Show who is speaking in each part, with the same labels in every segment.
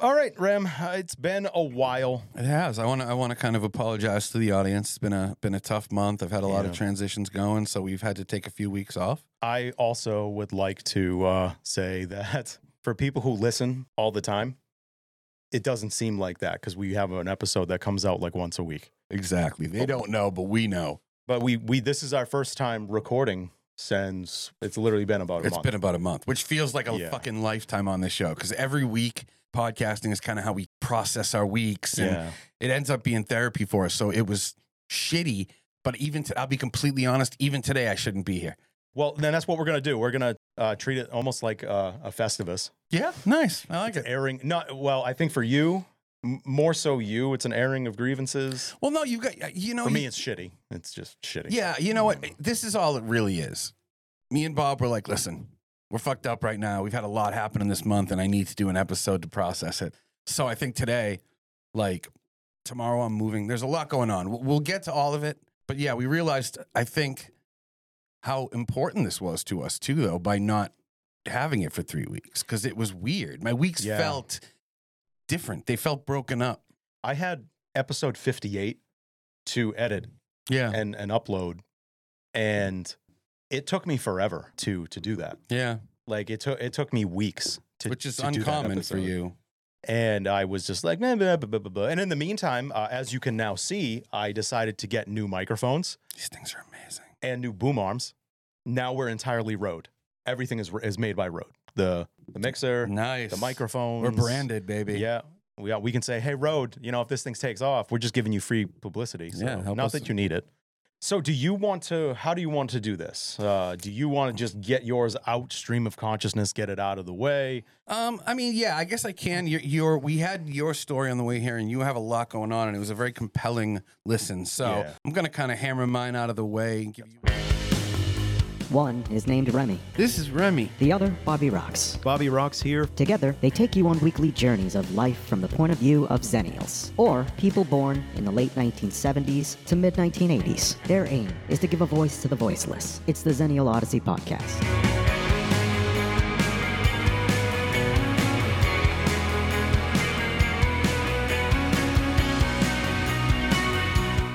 Speaker 1: All right, Rem. uh, It's been a while.
Speaker 2: It has. I want to. I want to kind of apologize to the audience. It's been a been a tough month. I've had a lot of transitions going, so we've had to take a few weeks off.
Speaker 1: I also would like to uh, say that for people who listen all the time, it doesn't seem like that because we have an episode that comes out like once a week.
Speaker 2: Exactly. They don't know, but we know.
Speaker 1: But we we this is our first time recording since it's literally been about a
Speaker 2: It's
Speaker 1: month.
Speaker 2: been about a month, which feels like a
Speaker 1: Yeah.
Speaker 2: fucking lifetime on this show because every week podcasting is kind of how we process our weeks, and
Speaker 1: yeah.
Speaker 2: it ends up being therapy for us. So it was shitty. But even to, I'll be completely honest. Even today, I shouldn't be here.
Speaker 1: Well, then that's what we're gonna do. We're gonna uh, treat it almost like uh, a Festivus.
Speaker 2: Yeah, nice. I like
Speaker 1: It's
Speaker 2: it.
Speaker 1: airing. Not well. I think for you, more so you. It's an airing of grievances.
Speaker 2: Well, no, you got you know
Speaker 1: For me,
Speaker 2: you-
Speaker 1: it's shitty. It's just shitty.
Speaker 2: Yeah, you know what? Mm-hmm. This is all it really is. Me and Bob were like, listen, we're fucked up right now. We've had a lot happen in this month, and I need to do an episode to process it. So I think today, like tomorrow, I'm moving. There's a lot going on. We'll- We'll get to all of it. But yeah, we realized, I think, how important this was to us, too, though, by not having it for three weeks because it was weird. My weeks
Speaker 1: Yeah.
Speaker 2: felt different, they felt broken up.
Speaker 1: I had episode 58 to edit
Speaker 2: Yeah.
Speaker 1: and, and upload. And it took me forever to to do that.
Speaker 2: Yeah.
Speaker 1: Like it took it took me weeks to
Speaker 2: Which is
Speaker 1: to
Speaker 2: uncommon for you.
Speaker 1: And I was just like, blah, blah, blah, blah. and in the meantime, uh, as you can now see, I decided to get new microphones
Speaker 2: These things are amazing.
Speaker 1: and new boom arms. Now we're entirely Rode. Everything is is made by Rode. The the mixer,
Speaker 2: Nice.
Speaker 1: the microphones.
Speaker 2: We're branded, baby.
Speaker 1: Yeah. We, we can say, hey, Rode, you know, if this thing takes off, we're just giving you free publicity. So
Speaker 2: Yeah,
Speaker 1: not that you need it. So do you want to, how do you want to do this? Uh, do you want to just get yours out, stream of consciousness, get it out of the way?
Speaker 2: Um, I mean, yeah, I guess I can. Your, your, we had your story on the way here, and you have a lot going on, and it was a very compelling listen. So
Speaker 1: Yeah.
Speaker 2: I'm gonna kind of hammer mine out of the way and give you.
Speaker 3: One is named Remy,
Speaker 2: This is Remy.
Speaker 3: the other Bobby Rox.
Speaker 1: Bobby Rox here.
Speaker 3: Together, they take you on weekly journeys of life from the point of view of Xennials, or people born in the late 1970s to mid 1980s. Their aim is to give a voice to the voiceless. It's the Xennial Odyssey podcast.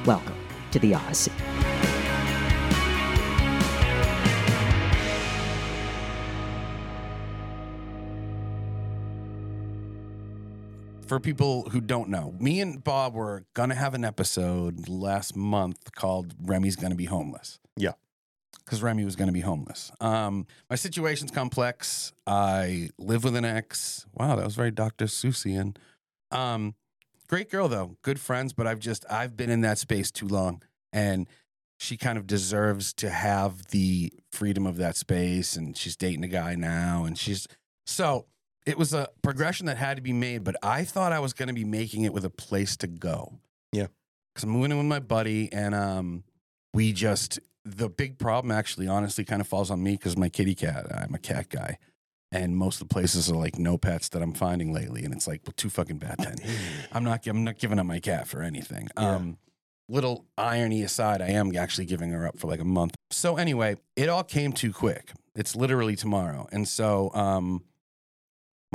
Speaker 3: Welcome to the Odyssey.
Speaker 2: For people who don't know, me and Bob were gonna have an episode last month called "Remy's Gonna Be Homeless."
Speaker 1: Yeah.
Speaker 2: because Remy was gonna be homeless. Um, my situation's complex. I live with an ex. Wow, that was very Dr. Seussian. Um, great girl though, good friends, but I've just I've been in that space too long, and she kind of deserves to have the freedom of that space. And she's dating a guy now, and she's so it was a progression that had to be made. But I thought I was going to be making it with a place to go.
Speaker 1: Yeah.
Speaker 2: because I'm moving in with my buddy, and um, we just the big problem actually, honestly, kind of falls on me because my kitty cat. I'm a cat guy. And most of the places are like no pets that I'm finding lately, and it's like well, too fucking bad. Then I'm not. I'm not giving up my cat for anything.
Speaker 1: Yeah.
Speaker 2: Um, little irony aside, I am actually giving her up for like a month. So anyway, it all came too quick. It's literally tomorrow, and so um,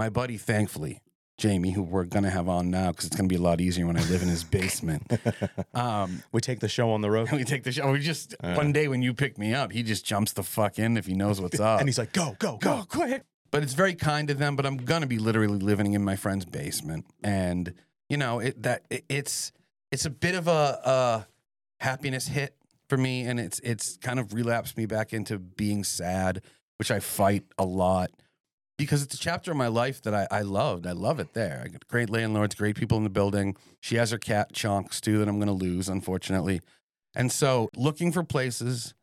Speaker 2: my buddy, thankfully, Jamie, who we're gonna have on now because it's gonna be a lot easier when I live in his basement. Um,
Speaker 1: we take the show on the road.
Speaker 2: we take the show. We just
Speaker 1: Uh.
Speaker 2: one day when you pick me up, he just jumps the fuck in if he knows what's up.
Speaker 1: and he's like, go, go, go.
Speaker 2: go quick. But it's very kind of them. But I'm gonna be literally living in my friend's basement, and you know it that it, it's it's a bit of a, a happiness hit for me, and it's it's kind of relapsed me back into being sad, which I fight a lot because it's a chapter of my life that I, I loved. I love it there. I got great landlords, great people in the building. She has her cat chunks too that I'm gonna lose, unfortunately. And so looking for places,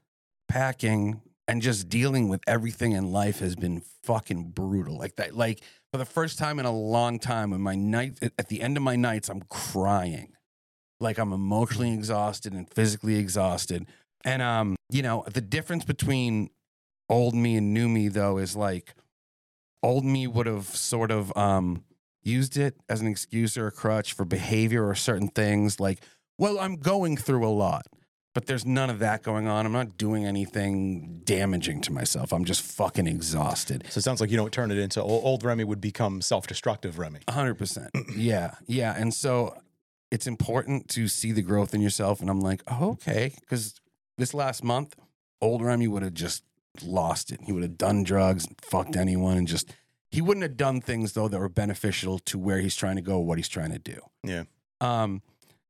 Speaker 2: packing, and just dealing with everything in life has been fucking brutal. Like that, like for the first time in a long time, in my night at the end of my nights, I'm crying. Like I'm emotionally exhausted and physically exhausted. And um, you know, the difference between old me and new me though is like old me would have sort of um used it as an excuse or a crutch for behavior or certain things like, well, I'm going through a lot. but there's none of that going on. I'm not doing anything damaging to myself. I'm just fucking exhausted.
Speaker 1: So it sounds like you don't turn it into old, Remy would become self-destructive Remy.
Speaker 2: A hundred percent. Yeah, yeah. And so it's important to see the growth in yourself. And I'm like, oh, okay, because this last month, old Remy would have just lost it. He would have done drugs, and fucked anyone, and just he wouldn't have done things though that were beneficial to where he's trying to go, what he's trying to do.
Speaker 1: Yeah.
Speaker 2: Um,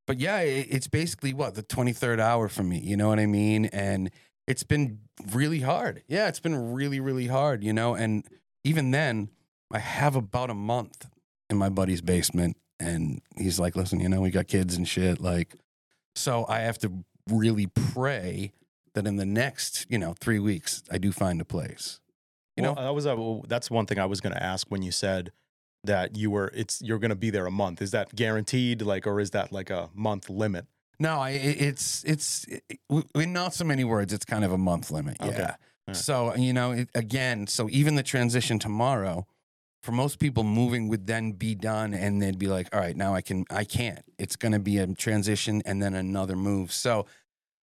Speaker 2: but yeah, it, it's basically what the 23rd hour for me. You know what I mean? And it's been really hard. Yeah, it's been really, really hard. You know, and even then, I have about a month in my buddy's basement, and he's like, "Listen, you know, we got kids and shit. Like, so I have to really pray that in the next, you know, three weeks, I do find a place. You
Speaker 1: well,
Speaker 2: know,
Speaker 1: that was a, that's one thing I was going to ask when you said that you were it's you're going to be there a month. Is that guaranteed like or is that like a month limit?
Speaker 2: No, I, it's it's it, in not so many words. It's kind of a month limit.
Speaker 1: Okay.
Speaker 2: Yeah.
Speaker 1: right.
Speaker 2: So you know, it, again, so even the transition tomorrow, for most people, moving would then be done, and they'd be like, "All right, now I can, I can't." It's going to be a transition and then another move. So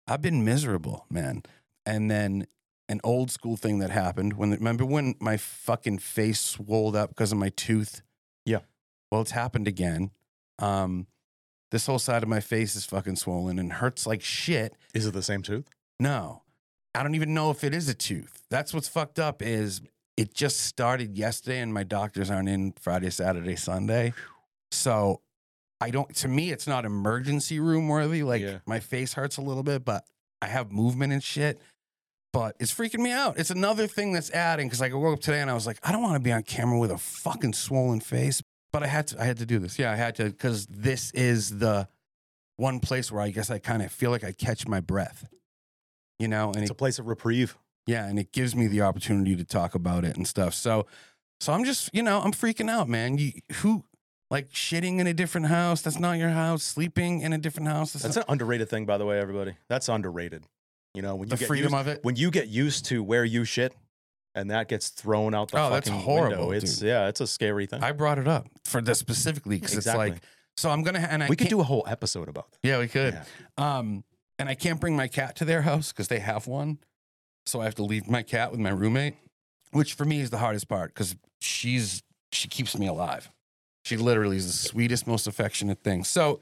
Speaker 2: I've been miserable, man. And then an old school thing that happened when remember when my fucking face swelled up because of my tooth.
Speaker 1: Yeah.
Speaker 2: Well, it's happened again. Um, this whole side of my face is fucking swollen and hurts like shit.
Speaker 1: Is it the same tooth?
Speaker 2: No, I don't even know if it is a tooth. That's what's fucked up. Is it just started yesterday, and my doctors aren't in Friday, Saturday, Sunday. So I don't. To me, it's not emergency room worthy. Like
Speaker 1: Yeah.
Speaker 2: my face hurts a little bit, but I have movement and shit. But it's freaking me out. It's another thing that's adding because like I woke up today and I was like, I don't want to be on camera with a fucking swollen face. But I had to. I had to do this. Yeah, I had to because this is the one place where I guess I kind of feel like I catch my breath. You know, and
Speaker 1: It's
Speaker 2: it,
Speaker 1: a place of reprieve.
Speaker 2: yeah, and it gives me the opportunity to talk about it and stuff. So, so I'm just, you know, I'm freaking out, man. You who like shitting in a different house? That's not your house. Sleeping in a different house. That's,
Speaker 1: That's
Speaker 2: not,
Speaker 1: an underrated thing by the way, everybody. That's underrated. You know, when you get
Speaker 2: freedom
Speaker 1: used,
Speaker 2: of it.
Speaker 1: when you get used to where you shit and that gets thrown out the
Speaker 2: Oh, that's
Speaker 1: fucking
Speaker 2: horrible,
Speaker 1: window. It's
Speaker 2: dude.
Speaker 1: yeah, it's a scary thing.
Speaker 2: I brought it up for this specifically because
Speaker 1: exactly.
Speaker 2: it's like, so I'm gonna, and I
Speaker 1: we could do a whole episode about that.
Speaker 2: yeah, we could.
Speaker 1: Yeah.
Speaker 2: Um, and I can't bring my cat to their house because they have one. So I have to leave my cat with my roommate, which for me is the hardest part because she's she keeps me alive. She literally is the sweetest, most affectionate thing. So,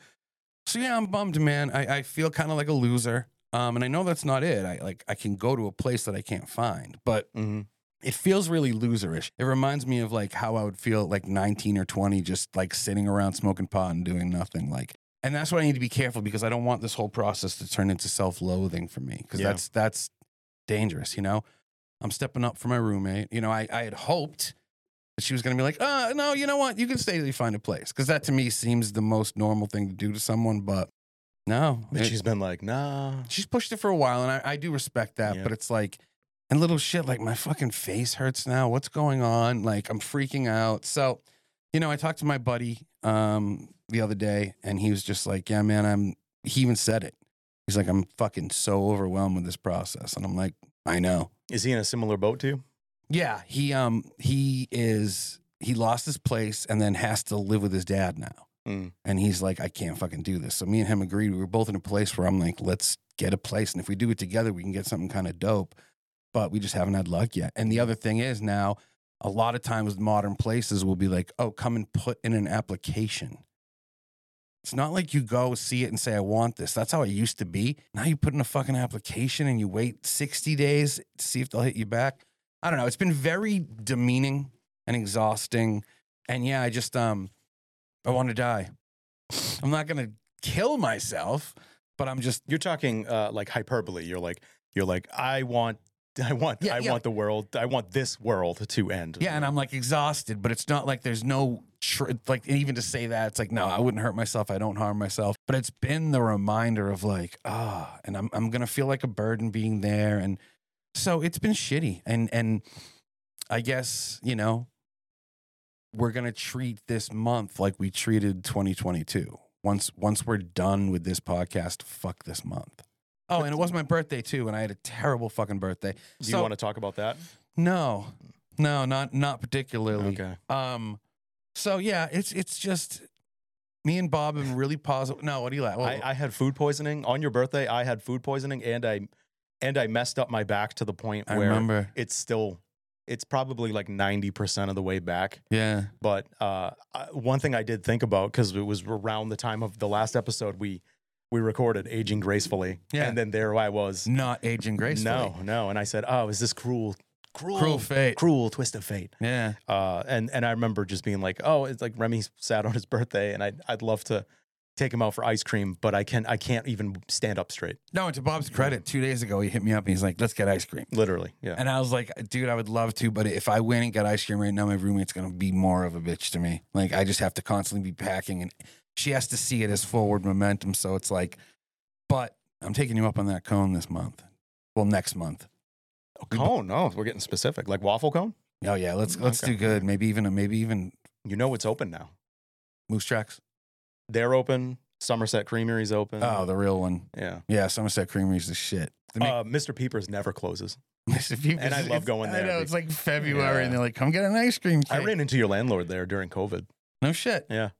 Speaker 2: so yeah, I'm bummed, man. I, I feel kind of like a loser. Um, and I know that's not it. I like I can go to a place that I can't find, but
Speaker 1: hmm
Speaker 2: it feels really loserish. It reminds me of like how I would feel like 19 or 20, just like sitting around smoking pot and doing nothing. Like, and that's why I need to be careful because I don't want this whole process to turn into self-loathing for me because
Speaker 1: Yeah.
Speaker 2: that's that's dangerous. You know, I'm stepping up for my roommate. You know, I I had hoped she was going to be like, uh, no, you know what, you can stay till you find a place because that to me seems the most normal thing to do to someone, but no,
Speaker 1: But
Speaker 2: it-
Speaker 1: she's been like, nah.
Speaker 2: she's pushed it for a while, and I, I do respect that.
Speaker 1: Yeah.
Speaker 2: But it's like, and little shit like my fucking face hurts now. What's going on? Like I'm freaking out. So, you know, I talked to my buddy um, the other day, and he was just like, "Yeah, man, I'm." He even said it. He's like, "I'm fucking so overwhelmed with this process," and I'm like, "I know."
Speaker 1: Is he in a similar boat to you?
Speaker 2: Yeah, he um he is he lost his place and then has to live with his dad now.
Speaker 1: Mm.
Speaker 2: And he's like, I can't fucking do this. So me and him agreed. We were both in a place where I'm like, let's get a place. And if we do it together, we can get something kind of dope. But we just haven't had luck yet. And the other thing is now, a lot of times modern places will be like, oh, come and put in an application. It's not like you go see it and say, I want this. That's how it used to be. Now you put in a fucking application and you wait 60 days to see if they'll hit you back. I don't know. It's been very demeaning and exhausting. And yeah, I just um I want to die. I'm not gonna kill myself, but I'm just
Speaker 1: You're talking uh, like hyperbole. You're like, you're like, I want, I want,
Speaker 2: Yeah,
Speaker 1: I
Speaker 2: yeah.
Speaker 1: want the world, I want this world to end.
Speaker 2: yeah, and I'm like exhausted, but it's not like there's no tr- like even to say that it's like no, I wouldn't hurt myself. I don't harm myself. But it's been the reminder of like ah, and I'm I'm gonna feel like a burden being there, and so it's been shitty. And and I guess you know we're gonna treat this month like we treated 2022. Once once we're done with this podcast, fuck this month. Oh, and it was my birthday too, and I had a terrible fucking birthday.
Speaker 1: Do you want to talk about that?
Speaker 2: No, no, not not particularly.
Speaker 1: Okay.
Speaker 2: Um, so yeah, it's it's just me and Bob have been really positive. No, what do you like?
Speaker 1: I, I had food poisoning on your birthday. I had food poisoning, and I and I messed up my back to the point
Speaker 2: I
Speaker 1: where
Speaker 2: remember.
Speaker 1: it's still it's probably like ninety percent of the way back.
Speaker 2: Yeah.
Speaker 1: But uh, I- one thing I did think about because it was around the time of the last episode we we recorded aging gracefully,
Speaker 2: Yeah.
Speaker 1: and then there I was.
Speaker 2: Not aging gracefully.
Speaker 1: No, no, and I said, "Oh, is this cruel, cruel,
Speaker 2: Cruel fate.
Speaker 1: cruel twist of fate?"
Speaker 2: Yeah.
Speaker 1: Uh, and and I remember just being like, "Oh, it's like Remy sat on his birthday, and I'd I'd love to take him out for ice cream, but I can I can't even stand up straight,
Speaker 2: No, to Bob's credit, two days ago he hit me up and he's like, "Let's get ice cream."
Speaker 1: literally." Yeah,
Speaker 2: And I was like, dude, I would love to, but if I win and get ice cream right now, my roommate's gonna be more of a bitch to me. Like I just have to constantly be packing, and she has to see it as forward momentum. So it's like, but I'm taking you up on that cone this month. Well, next month.
Speaker 1: cone. No, we're getting specific, like waffle cone.
Speaker 2: Oh yeah, let's mm, let's
Speaker 1: Okay.
Speaker 2: do good. Maybe even a maybe even
Speaker 1: You know it's open now.
Speaker 2: moose tracks.
Speaker 1: They're open. Somerset Creamery's open.
Speaker 2: Oh, the real one.
Speaker 1: yeah.
Speaker 2: Yeah, Somerset Creamery's the shit. They make-
Speaker 1: Uh, Mr. Peepers never closes.
Speaker 2: Mr. Peepers
Speaker 1: and I love going
Speaker 2: I
Speaker 1: there
Speaker 2: know it's like February,
Speaker 1: Yeah.
Speaker 2: and they're like, "Come get an ice cream."
Speaker 1: I ran into your landlord there during COVID.
Speaker 2: No shit.
Speaker 1: Yeah.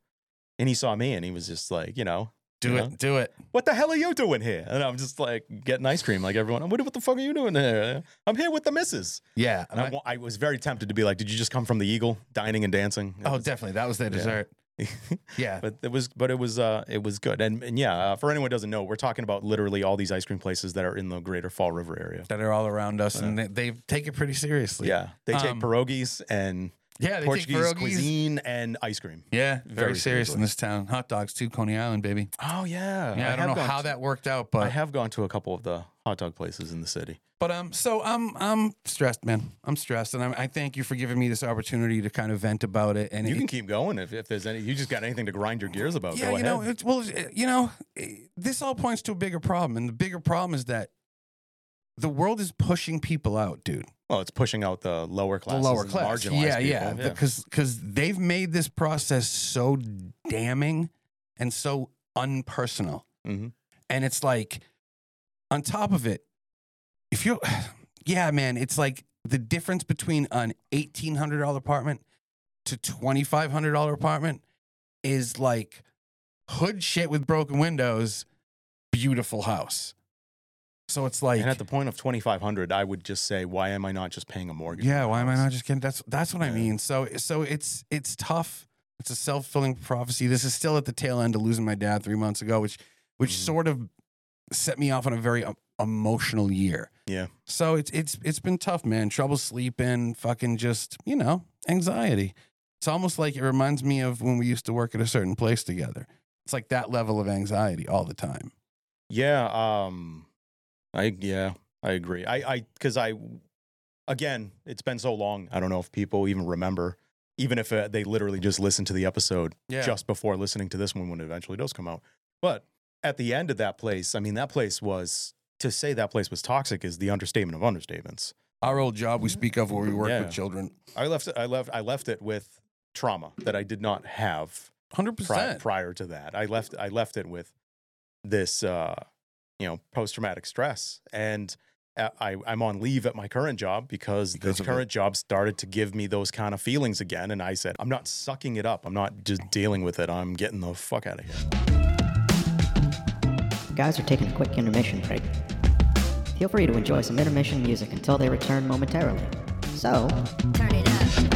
Speaker 1: And he saw me and he was just like, you know,
Speaker 2: Do it. Do it.
Speaker 1: what the hell are you doing here? And I'm just like getting ice cream like everyone. What, what the fuck are you doing here? I'm here with the missus.
Speaker 2: Yeah.
Speaker 1: And I, wa- I was very tempted to be like, did you just come from the Eagle dining and dancing? It
Speaker 2: oh,
Speaker 1: was-
Speaker 2: definitely. That was their dessert. Yeah.
Speaker 1: but it was, but it was, uh, it was good. And, and yeah, uh, for anyone who doesn't know, we're talking about literally all these ice cream places that are in the greater Fall River area.
Speaker 2: that are all around us, and they, they take it pretty seriously.
Speaker 1: Yeah. They take
Speaker 2: Um,
Speaker 1: pierogies and
Speaker 2: yeah. They
Speaker 1: Portuguese
Speaker 2: take pierogies.
Speaker 1: cuisine and ice cream.
Speaker 2: Yeah, very,
Speaker 1: Very
Speaker 2: serious
Speaker 1: seriously.
Speaker 2: in this town. Hot dogs too, Coney Island, baby.
Speaker 1: Oh yeah.
Speaker 2: Yeah, I, don't know how
Speaker 1: to-
Speaker 2: that worked out, but I
Speaker 1: have gone to a couple of the hot dog places in the city.
Speaker 2: but um, so I'm I'm stressed, man. I'm stressed, and I'm, I thank you for giving me this opportunity to kind of vent about it. And
Speaker 1: you
Speaker 2: it-
Speaker 1: can keep going if, if there's any. You just got anything to grind your gears about.
Speaker 2: yeah,
Speaker 1: Go
Speaker 2: you know,
Speaker 1: ahead.
Speaker 2: it's, well, you know, eh, this all points to a bigger problem, and the bigger problem is that the world is pushing people out, dude.
Speaker 1: Well, it's pushing out the lower
Speaker 2: class,
Speaker 1: the
Speaker 2: lower class.
Speaker 1: marginalized
Speaker 2: Yeah,
Speaker 1: people.
Speaker 2: yeah, because because they've made this process so damning and so unpersonal,
Speaker 1: Mhm.
Speaker 2: and it's like on top of it, if you're, yeah, man, it's like the difference between an eighteen hundred dollar apartment to twenty five hundred dollar apartment is like hood shit with broken windows, beautiful house. So it's like
Speaker 1: and at the point of twenty five hundred, I would just say, why am I not just paying a mortgage?
Speaker 2: Yeah, why am I not just getting? That's that's what I mean. So so it's it's tough. It's a self fulfilling prophecy. This is still at the tail end of losing my dad three months ago, which which
Speaker 1: Mhm.
Speaker 2: sort of set me off on a very um, emotional year.
Speaker 1: Yeah.
Speaker 2: So it's it's it's been tough, man. Trouble sleeping, fucking just you know anxiety. It's almost like it reminds me of when we used to work at a certain place together. It's like that level of anxiety all the time.
Speaker 1: Yeah. Um. I yeah. I agree. I I because I again, it's been so long. I don't know if people even remember, even if uh, they literally just listened to the episode
Speaker 2: Yeah.
Speaker 1: just before listening to this one when it eventually does come out. But at the end of that place, I mean, that place was to say that place was toxic is the understatement of understatements.
Speaker 2: Our old job we speak of where we work
Speaker 1: Yeah.
Speaker 2: with children.
Speaker 1: I left. I left. I left it with trauma that I did not have
Speaker 2: Hundred percent.
Speaker 1: prior to that. I left. I left it with this, uh, you know, post traumatic stress, and uh, I, I'm on leave at my current job because,
Speaker 2: Because
Speaker 1: the
Speaker 2: of it.
Speaker 1: current job started to give me those kind of feelings again. And I said, I'm not sucking it up. I'm not just dealing with it. I'm getting the fuck out of here.
Speaker 3: Guys are taking a quick intermission break. Feel free to enjoy some intermission music until they return momentarily. So,
Speaker 4: Turn it up.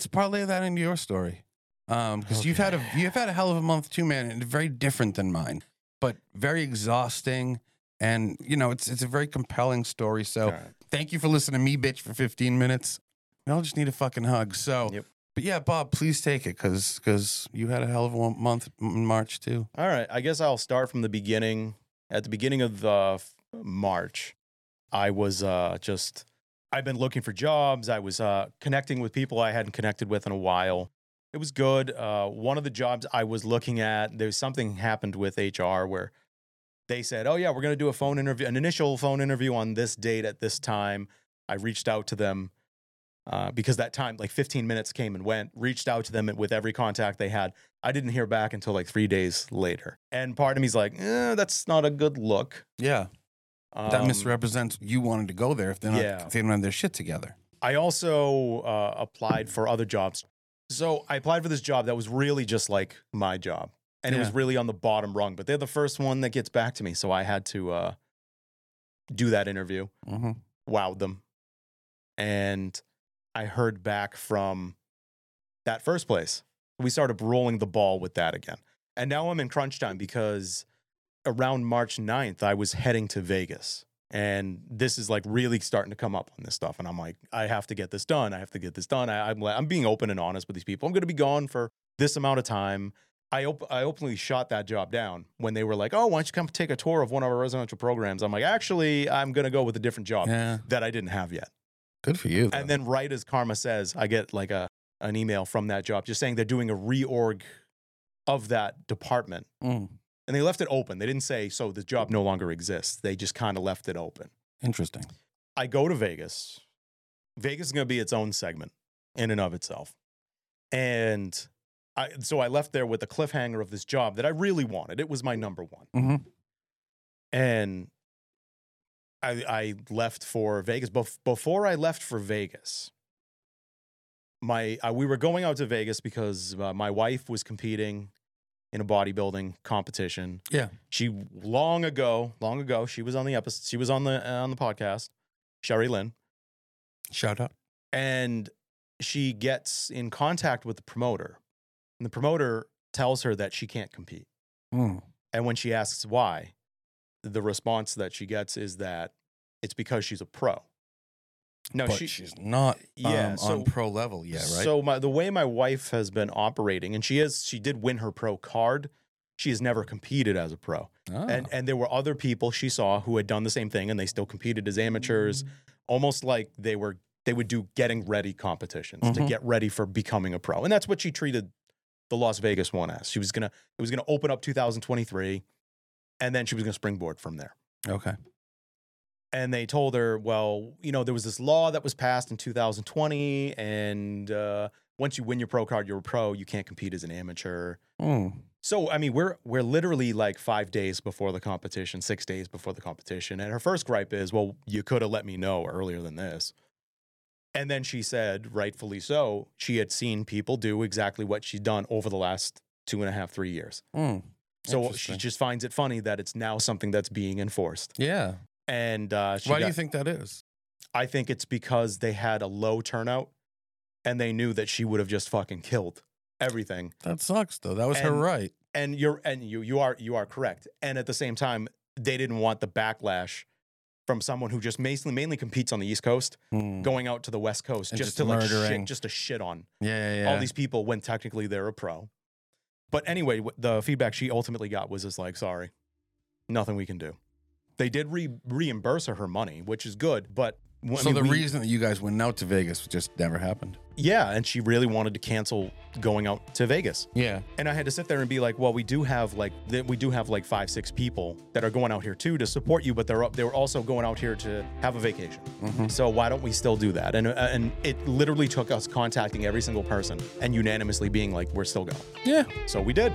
Speaker 2: Let's parlay that into your story, because you've had a you've had a hell of a month too, man, and very different than mine, but very exhausting, and you know it's it's a very compelling story. So
Speaker 1: right.
Speaker 2: thank you for listening to me, bitch, for 15 minutes. We all just need a fucking hug. So,
Speaker 1: Yep.
Speaker 2: but yeah, Bob, please take it, because because you had a hell of a month in March too.
Speaker 1: All right. I guess I'll start from the beginning. At the beginning of the f- March, I was uh, just, I've been looking for jobs. I was uh, connecting with people I hadn't connected with in a while. It was good. Uh, one of the jobs I was looking at, there was something happened with HR where they said, "Oh yeah, we're going to do a phone interview, an initial phone interview on this date at this time." I reached out to them uh, because that time, like 15 minutes came and went. Reached out to them with every contact they had. I didn't hear back until like three days later, and part of me's like, eh, "That's not a good look."
Speaker 2: Yeah. That
Speaker 1: Um,
Speaker 2: misrepresents you wanting to go there if they're not
Speaker 1: yeah.
Speaker 2: if they don't have their shit together.
Speaker 1: I also uh, applied for other jobs. So I applied for this job that was really just like my job, and it was really on the bottom rung. But they're the first one that gets back to me, so I had to uh, do that interview.
Speaker 2: hmm
Speaker 1: Wowed them, and I heard back from that first place. We started rolling the ball with that again, and now I'm in crunch time because around March 9th, I was heading to Vegas. And this is like really starting to come up on this stuff. And I'm like, I have to get this done. I have to get this done. I, I'm, I'm being open and honest with these people. I'm going to be gone for this amount of time. I, op- I openly shot that job down when they were like, oh, why don't you come take a tour of one of our residential programs? I'm like, actually, I'm going to go with a different job
Speaker 2: Yeah.
Speaker 1: that I didn't have yet.
Speaker 2: Good for you. though.
Speaker 1: And then right as Karma says, I get like a an email from that job just saying they're doing a reorg of that department.
Speaker 2: Mm,
Speaker 1: And they left it open. They didn't say, so the job no longer exists. They just kind of left it open.
Speaker 2: interesting.
Speaker 1: I go to Vegas. Vegas is going to be its own segment in and of itself. And I, so I left there with the cliffhanger of this job that I really wanted. It was my number one.
Speaker 2: hmm
Speaker 1: And I, I left for Vegas. Bef- before I left for Vegas, my uh, we were going out to Vegas because uh, my wife was competing in a bodybuilding competition.
Speaker 2: Yeah.
Speaker 1: She long ago, long ago, she was on the episode. She was on the uh, on the podcast, Sherry Lynn,
Speaker 2: Shout out.
Speaker 1: and she gets in contact with the promoter, and the promoter tells her that she can't compete.
Speaker 2: Mm.
Speaker 1: And when she asks why, the response that she gets is that it's because she's a pro. No,
Speaker 2: but
Speaker 1: she,
Speaker 2: she's not
Speaker 1: Yeah,
Speaker 2: um,
Speaker 1: so-
Speaker 2: on pro level yet, right?
Speaker 1: So my, the way my wife has been operating, and she is, she did win her pro card. She has never competed as a pro,
Speaker 2: Ah.
Speaker 1: and and there were other people she saw who had done the same thing, and they still competed as amateurs, almost like they were they would do getting ready competitions to
Speaker 2: Mhm.
Speaker 1: get ready for becoming a pro, and that's what she treated the Las Vegas one as. She was gonna it was gonna open up 2023, and then she was gonna springboard from there
Speaker 2: okay.
Speaker 1: And they told her, well, you know, there was this law that was passed in 2020, and uh, once you win your pro card, you're a pro. You can't compete as an amateur.
Speaker 2: Mm.
Speaker 1: So, I mean, we're we're literally like five days before the competition, six days before the competition, and her first gripe is, well, you could have let me know earlier than this. And then she said, rightfully so, she had seen people do exactly what she'd done over the last two and a half, three years.
Speaker 2: Mm.
Speaker 1: So she just finds it funny that it's now something that's being enforced.
Speaker 2: Yeah.
Speaker 1: And uh, she
Speaker 2: Why do you think that is?
Speaker 1: I think it's because they had a low turnout and they knew that she would have just fucking killed everything.
Speaker 2: That sucks though. That was her right.
Speaker 1: And you're and you you are you are correct. And at the same time, they didn't want the backlash from someone who just mainly mainly competes on the East Coast,
Speaker 2: Mm.
Speaker 1: going out to the West Coast just,
Speaker 2: just
Speaker 1: to like shit, just to shit on
Speaker 2: Yeah, yeah, yeah.
Speaker 1: all these people when technically they're a pro. But anyway, the feedback she ultimately got was just like, sorry, nothing we can do. They did re- reimburse her her money, which is good, but w- I
Speaker 2: so
Speaker 1: mean,
Speaker 2: the
Speaker 1: we-
Speaker 2: reason that you guys went out to Vegas just never happened.
Speaker 1: Yeah, and she really wanted to cancel going out to Vegas.
Speaker 2: Yeah.
Speaker 1: And I had to sit there and be like, well, we do have like th- we do have like five, six people that are going out here too to support you, but they're up, they were also going out here to have a vacation. So why don't we still do that? And uh, and it literally took us contacting every single person and unanimously being like, we're still going.
Speaker 2: Yeah.
Speaker 1: So we did.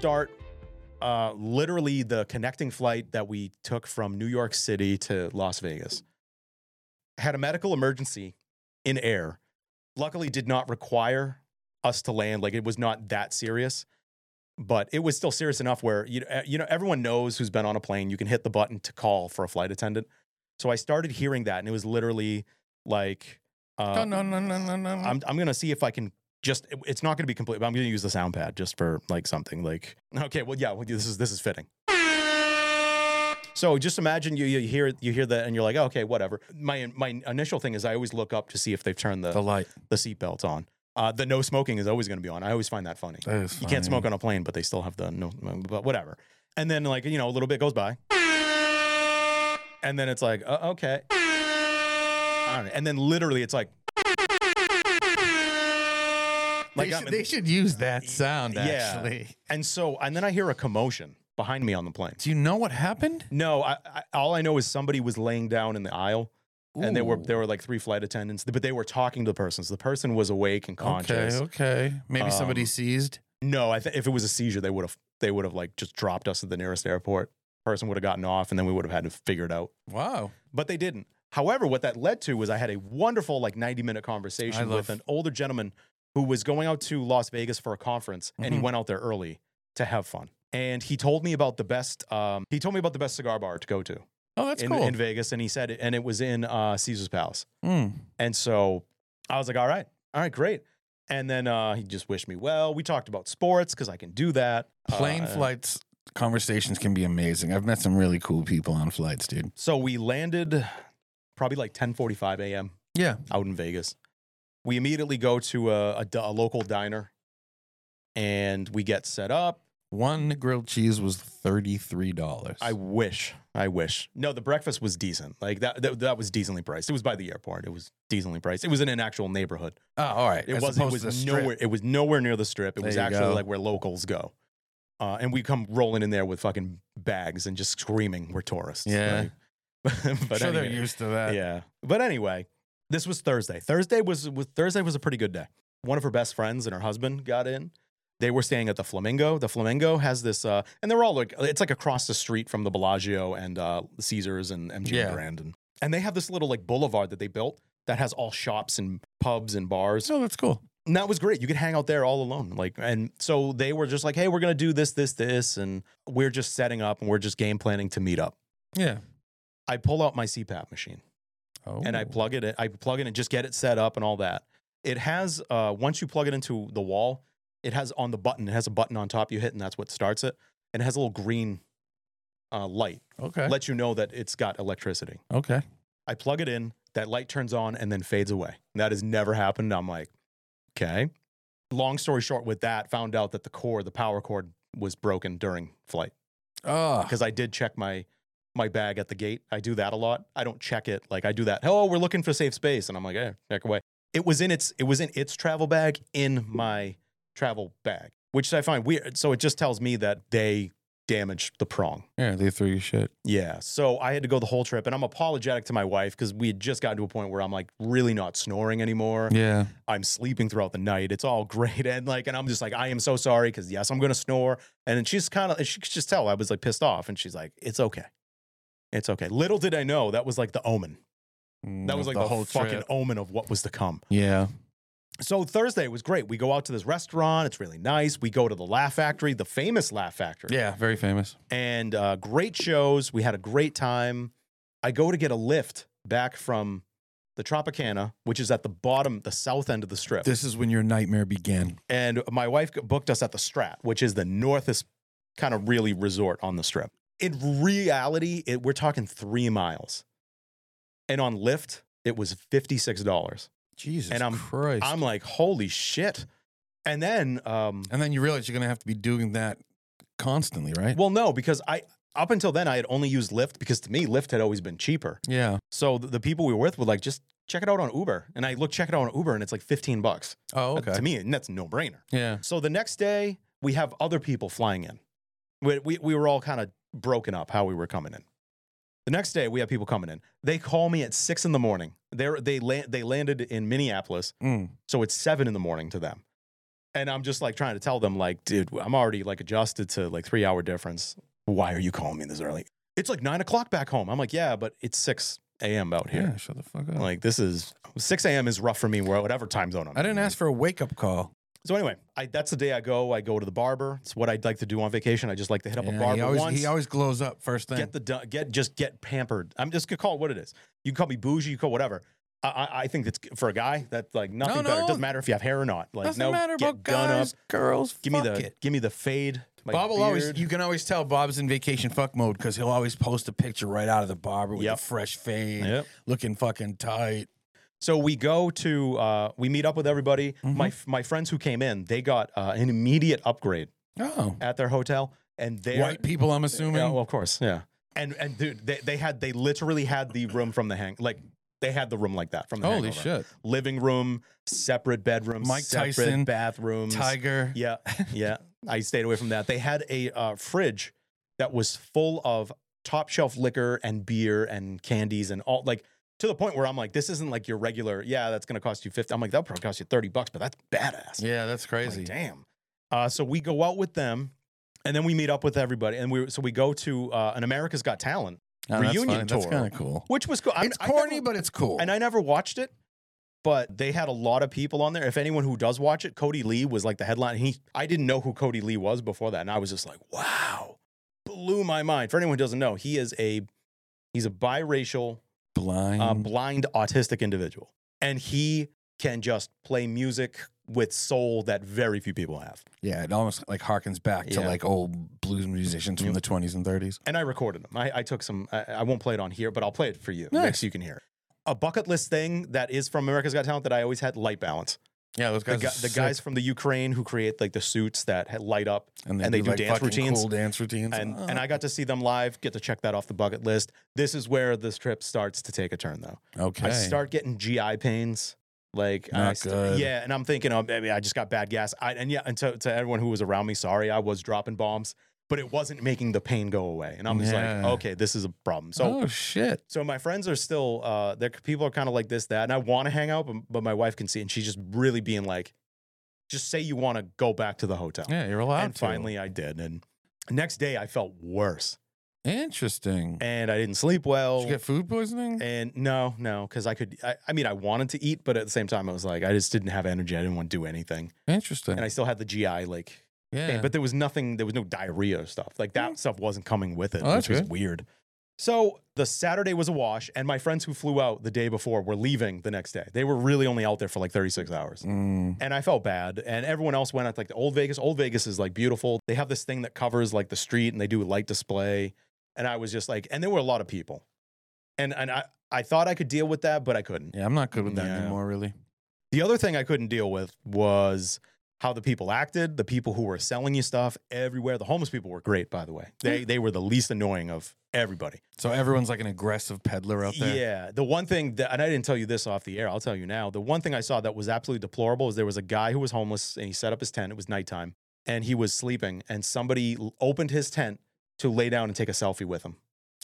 Speaker 1: Start uh, literally the connecting flight that we took from New York City to Las Vegas. Had a medical emergency in air. Luckily, did not require us to land. Like it was not that serious, but it was still serious enough where you know, you know everyone knows who's been on a plane. You can hit the button to call for a flight attendant. So I started hearing that, and it was literally like, uh,
Speaker 2: no, no, no, no, no, no.
Speaker 1: I'm I'm gonna see if I can just. It's not gonna be complete, but I'm gonna use the sound pad just for like something like. Okay, well, yeah, well, this is this is fitting. So just imagine you you hear you hear that and you're like, oh, okay, whatever. My my initial thing is I always look up to see if they've turned the
Speaker 2: the light.
Speaker 1: the seatbelt on. Uh, the no smoking is always going to be on. I always find that funny.
Speaker 2: That is
Speaker 1: You can't smoke on a plane, but they still have the no, but whatever. And then like you know a little bit goes by, and then it's like uh, okay, and then literally it's like.
Speaker 2: They,
Speaker 1: Like
Speaker 2: should, they should use that sound, actually.
Speaker 1: and so and then I hear a commotion behind me on the plane.
Speaker 2: Do you know what happened?
Speaker 1: No, I, I, all I know is somebody was laying down in the aisle, and there were
Speaker 2: Ooh.
Speaker 1: there were like three flight attendants, but they were talking to the person. So the person was awake and conscious.
Speaker 2: Okay, okay. Maybe somebody
Speaker 1: Um,
Speaker 2: seized.
Speaker 1: No, I think if it was a seizure, they would have they would have like just dropped us at the nearest airport. Person would have gotten off, and then we would have had to figure it out.
Speaker 2: Wow.
Speaker 1: But they didn't. However, what that led to was I had a wonderful like ninety minute conversation
Speaker 2: I
Speaker 1: with an older gentleman who was going out to Las Vegas for a conference, and he
Speaker 2: Mhm.
Speaker 1: went out there early to have fun. And he told me about the best. Um, he told me about the best cigar bar to go to
Speaker 2: Oh, that's
Speaker 1: in,
Speaker 2: cool.
Speaker 1: in Vegas, and he said, and it was in uh, Caesar's Palace.
Speaker 2: Mm.
Speaker 1: And so I was like, all right, all right, great. And then uh, he just wished me well. We talked about sports because I can do that.
Speaker 2: Plane
Speaker 1: Uh,
Speaker 2: flights conversations can be amazing. I've met some really cool people on flights, dude.
Speaker 1: So we landed probably like 10:45 a.m.
Speaker 2: Yeah.
Speaker 1: out in Vegas. We immediately go to a, a, a local diner, and we get set up.
Speaker 2: One grilled cheese was thirty-three dollars.
Speaker 1: I wish, I wish. No, the breakfast was decent. Like that, that, that was decently priced. It was by the airport. It was decently priced. It was in an actual neighborhood.
Speaker 2: Oh, all right.
Speaker 1: It
Speaker 2: As
Speaker 1: was. It was
Speaker 2: to the strip.
Speaker 1: nowhere. It was nowhere near the strip. It was
Speaker 2: There you
Speaker 1: actually
Speaker 2: go.
Speaker 1: like where locals go. Uh, and we come rolling in there with fucking bags and just screaming, "We're tourists!"
Speaker 2: Yeah.
Speaker 1: Like, but
Speaker 2: sure they're used to that.
Speaker 1: Yeah. But anyway, this was Thursday. Thursday was, was Thursday was a pretty good day. One of her best friends and her husband got in. They were staying at the Flamingo. The Flamingo has this, uh, and they're all like, it's like across the street from the Bellagio and uh, Caesars and MGM
Speaker 2: Yeah.
Speaker 1: Grand, and and they have this little like boulevard that they built that has all shops and pubs and bars.
Speaker 2: Oh, that's cool.
Speaker 1: And that was great. You could hang out there all alone. Like, and so they were just like, hey, we're gonna do this, this, this, and we're just setting up and we're just game planning to meet up.
Speaker 2: Yeah.
Speaker 1: I pull out my CPAP machine
Speaker 2: Oh.
Speaker 1: and I plug it in. I plug it and just get it set up and all that. It has uh, once you plug it into the wall, it has on the button. It has a button on top you hit, and that's what starts it. And it has a little green uh, light,
Speaker 2: Okay.
Speaker 1: lets you know that it's got electricity.
Speaker 2: okay.
Speaker 1: I plug it in, that light turns on and then fades away. That has never happened. I'm like, okay. Long story short, with that, found out that the cord, the power cord, was broken during flight
Speaker 2: Oh.
Speaker 1: because I did check my my bag at the gate. I do that a lot. I don't check it like I do that. Oh, we're looking for safe space, and I'm like, eh, check away. It was in its it was in its travel bag in my travel bag, which I find weird. So it just tells me that they damaged the prong.
Speaker 2: Yeah, they threw you shit.
Speaker 1: Yeah. So I had to go the whole trip, and I'm apologetic to my wife because we had just gotten to a point where I'm like really not snoring anymore.
Speaker 2: Yeah.
Speaker 1: I'm sleeping throughout the night. It's all great. And like, and I'm just like, I am so sorry because yes, I'm gonna snore. And then she's kind of, she could just tell I was like pissed off, and she's like, it's okay, it's okay. Little did I know that was like the omen. That was like the, whole fucking omen of what was to come.
Speaker 2: Yeah.
Speaker 1: So Thursday was great. We go out to this restaurant. It's really nice. We go to the Laugh Factory, the famous Laugh Factory
Speaker 2: Yeah. Very famous.
Speaker 1: and uh, great shows. We had a great time. I go to get a lift back from the Tropicana, which is at the bottom, the south end of the strip.
Speaker 2: This is when your nightmare began.
Speaker 1: and my wife booked us at the Strat, which is the northest kind of really resort on the strip. In reality, it, we're talking three miles. And on Lyft, it was $56.
Speaker 2: Jesus
Speaker 1: And I'm-
Speaker 2: Christ.
Speaker 1: I'm like, holy shit. And then, um,
Speaker 2: and then you realize you're going to have to be doing that constantly, right?
Speaker 1: well, no, because I, up until then, I had only used Lyft because to me, Lyft had always been cheaper.
Speaker 2: yeah.
Speaker 1: So the, the people we were with were like, just check it out on Uber. And I look, check it out on Uber, and it's like 15 bucks.
Speaker 2: Oh,
Speaker 1: Uh,
Speaker 2: okay.
Speaker 1: To me, and that's no brainer.
Speaker 2: yeah.
Speaker 1: So the next day, we have other people flying in. We, we, we were all kind of broken up how we were coming in. The next day, we have people coming in. They call me at six in the morning. They're, they, la- they landed in Minneapolis.
Speaker 2: Mm.
Speaker 1: So it's seven in the morning to them. And I'm just like trying to tell them, like, dude, I'm already like adjusted to like three hour difference. Why are you calling me this early? It's like nine o'clock back home. I'm like, yeah, but it's 6 a.m. out here.
Speaker 2: Yeah. Shut the fuck up.
Speaker 1: Like, this is 6 a.m. is rough for me, whatever time zone I'm
Speaker 2: I didn't
Speaker 1: in.
Speaker 2: ask for a wake up call.
Speaker 1: So anyway, I, that's the day I go. I go to the barber. It's what I'd like to do on vacation. I just like to hit up a barber
Speaker 2: he always
Speaker 1: once.
Speaker 2: he always glows up first thing.
Speaker 1: get the get just get pampered. I'm just gonna call it what it is. You can call me bougie. You call whatever. I, I, I think it's for a guy that's like nothing No, better. It doesn't matter if you have hair or not. Like
Speaker 2: Doesn't
Speaker 1: no,
Speaker 2: matter
Speaker 1: get
Speaker 2: about
Speaker 1: done
Speaker 2: guys,
Speaker 1: up.
Speaker 2: girls.
Speaker 1: Give me the
Speaker 2: it.
Speaker 1: give me the fade.
Speaker 2: Bob will always. You can always tell Bob's in vacation fuck mode because he'll always post a picture right out of the barber with
Speaker 1: Yep.
Speaker 2: a fresh fade,
Speaker 1: Yep.
Speaker 2: looking fucking tight.
Speaker 1: So we go to uh, we meet up with everybody.
Speaker 2: Mm-hmm.
Speaker 1: My my friends who came in, they got uh, an immediate upgrade
Speaker 2: Oh,
Speaker 1: at their hotel, and they
Speaker 2: white people. I'm assuming.
Speaker 1: Yeah, well, of course, yeah. And and dude, they, they had they literally had the room from the hang like they had the room like that from the
Speaker 2: Holy
Speaker 1: Hangover.
Speaker 2: shit!
Speaker 1: living room, separate bedrooms,
Speaker 2: Mike
Speaker 1: separate
Speaker 2: Tyson,
Speaker 1: bathrooms,
Speaker 2: Tiger.
Speaker 1: Yeah, yeah. I stayed away from that. They had a uh, fridge that was full of top shelf liquor and beer and candies and all like to the point where I'm like, this isn't like your regular. Yeah, that's gonna cost you fifty. I'm like, that'll probably cost you thirty bucks, but that's badass.
Speaker 2: Yeah, that's crazy.
Speaker 1: like, damn. Uh, so we go out with them, and then we meet up with everybody, and we so we go to uh, an America's Got Talent,
Speaker 2: Oh,
Speaker 1: reunion
Speaker 2: funny. That's
Speaker 1: tour.
Speaker 2: kind of cool.
Speaker 1: which was cool.
Speaker 2: It's
Speaker 1: I
Speaker 2: corny,
Speaker 1: never-
Speaker 2: but it's cool.
Speaker 1: and I never watched it, but they had a lot of people on there. If anyone who does watch it, Kodi Lee was like the headline. He, I didn't know who Kodi Lee was before that, and I was just like, wow, blew my mind. For anyone who doesn't know, he is a, he's a biracial,
Speaker 2: Blind.
Speaker 1: uh, blind, autistic individual, and he can just play music with soul that very few people have.
Speaker 2: yeah, it almost like harkens back to
Speaker 1: Yeah.
Speaker 2: like old blues musicians from the 20s and 30s.
Speaker 1: And I recorded them. I, I took some. I, I won't play it on here, but I'll play it for you
Speaker 2: Nice.
Speaker 1: next. so You can hear it. A bucket list thing that is from America's Got Talent that I always had Light Balance.
Speaker 2: Yeah, those
Speaker 1: the,
Speaker 2: guys.
Speaker 1: gu-
Speaker 2: are
Speaker 1: the guys from the Ukraine who create like the suits that light up
Speaker 2: and they,
Speaker 1: and they
Speaker 2: do,
Speaker 1: do
Speaker 2: like,
Speaker 1: dance
Speaker 2: fucking
Speaker 1: routines.
Speaker 2: Cool dance routines.
Speaker 1: and
Speaker 2: Oh.
Speaker 1: and I got to see them live. Get to check that off the bucket list. This is where this trip starts to take a turn, though.
Speaker 2: okay.
Speaker 1: I start getting GI pains. Like I
Speaker 2: Not
Speaker 1: st-
Speaker 2: good.
Speaker 1: yeah, and I'm thinking, oh, maybe I just got bad gas. I, and yeah, and to, to everyone who was around me, sorry, I was dropping bombs, but it wasn't making the pain go away. And I'm just
Speaker 2: Yeah.
Speaker 1: like, okay, this is a problem. So
Speaker 2: oh shit!
Speaker 1: so my friends are still uh they're people are kind of like this that and i want to hang out but, but my wife can see and she's just really being like just say you want to go back to the hotel
Speaker 2: Yeah, you're allowed
Speaker 1: and
Speaker 2: to.
Speaker 1: finally i did and next day i felt worse
Speaker 2: interesting.
Speaker 1: and i didn't sleep well
Speaker 2: Did you get food poisoning?
Speaker 1: and no no because i could I, I mean i wanted to eat but at the same time i was like i just didn't have energy i didn't want to do anything
Speaker 2: Interesting.
Speaker 1: and i still had the gi like
Speaker 2: yeah,
Speaker 1: pain, but there was nothing there was no diarrhea or stuff like that
Speaker 2: Mm.
Speaker 1: stuff wasn't coming with it
Speaker 2: Oh,
Speaker 1: which was
Speaker 2: good.
Speaker 1: weird so the saturday was a wash and my friends who flew out the day before were leaving the next day they were really only out there for like 36 hours
Speaker 2: Mm,
Speaker 1: and i felt bad and everyone else went at like the old vegas old vegas is like beautiful they have this thing that covers like the street and they do a light display and i was just like and there were a lot of people and and i i thought i could deal with that but i couldn't
Speaker 2: yeah, I'm not good with that
Speaker 1: Yeah.
Speaker 2: anymore. Really.
Speaker 1: the other thing I couldn't deal with was how the people acted, the people who were selling you stuff everywhere. The homeless people were great, by the way. They they were the least annoying of everybody.
Speaker 2: So everyone's like an aggressive peddler out there.
Speaker 1: Yeah. The one thing that and I didn't tell you this off the air, I'll tell you now. The one thing I saw that was absolutely deplorable is there was a guy who was homeless and he set up his tent. It was nighttime and he was sleeping and somebody opened his tent to lay down and take a selfie with him.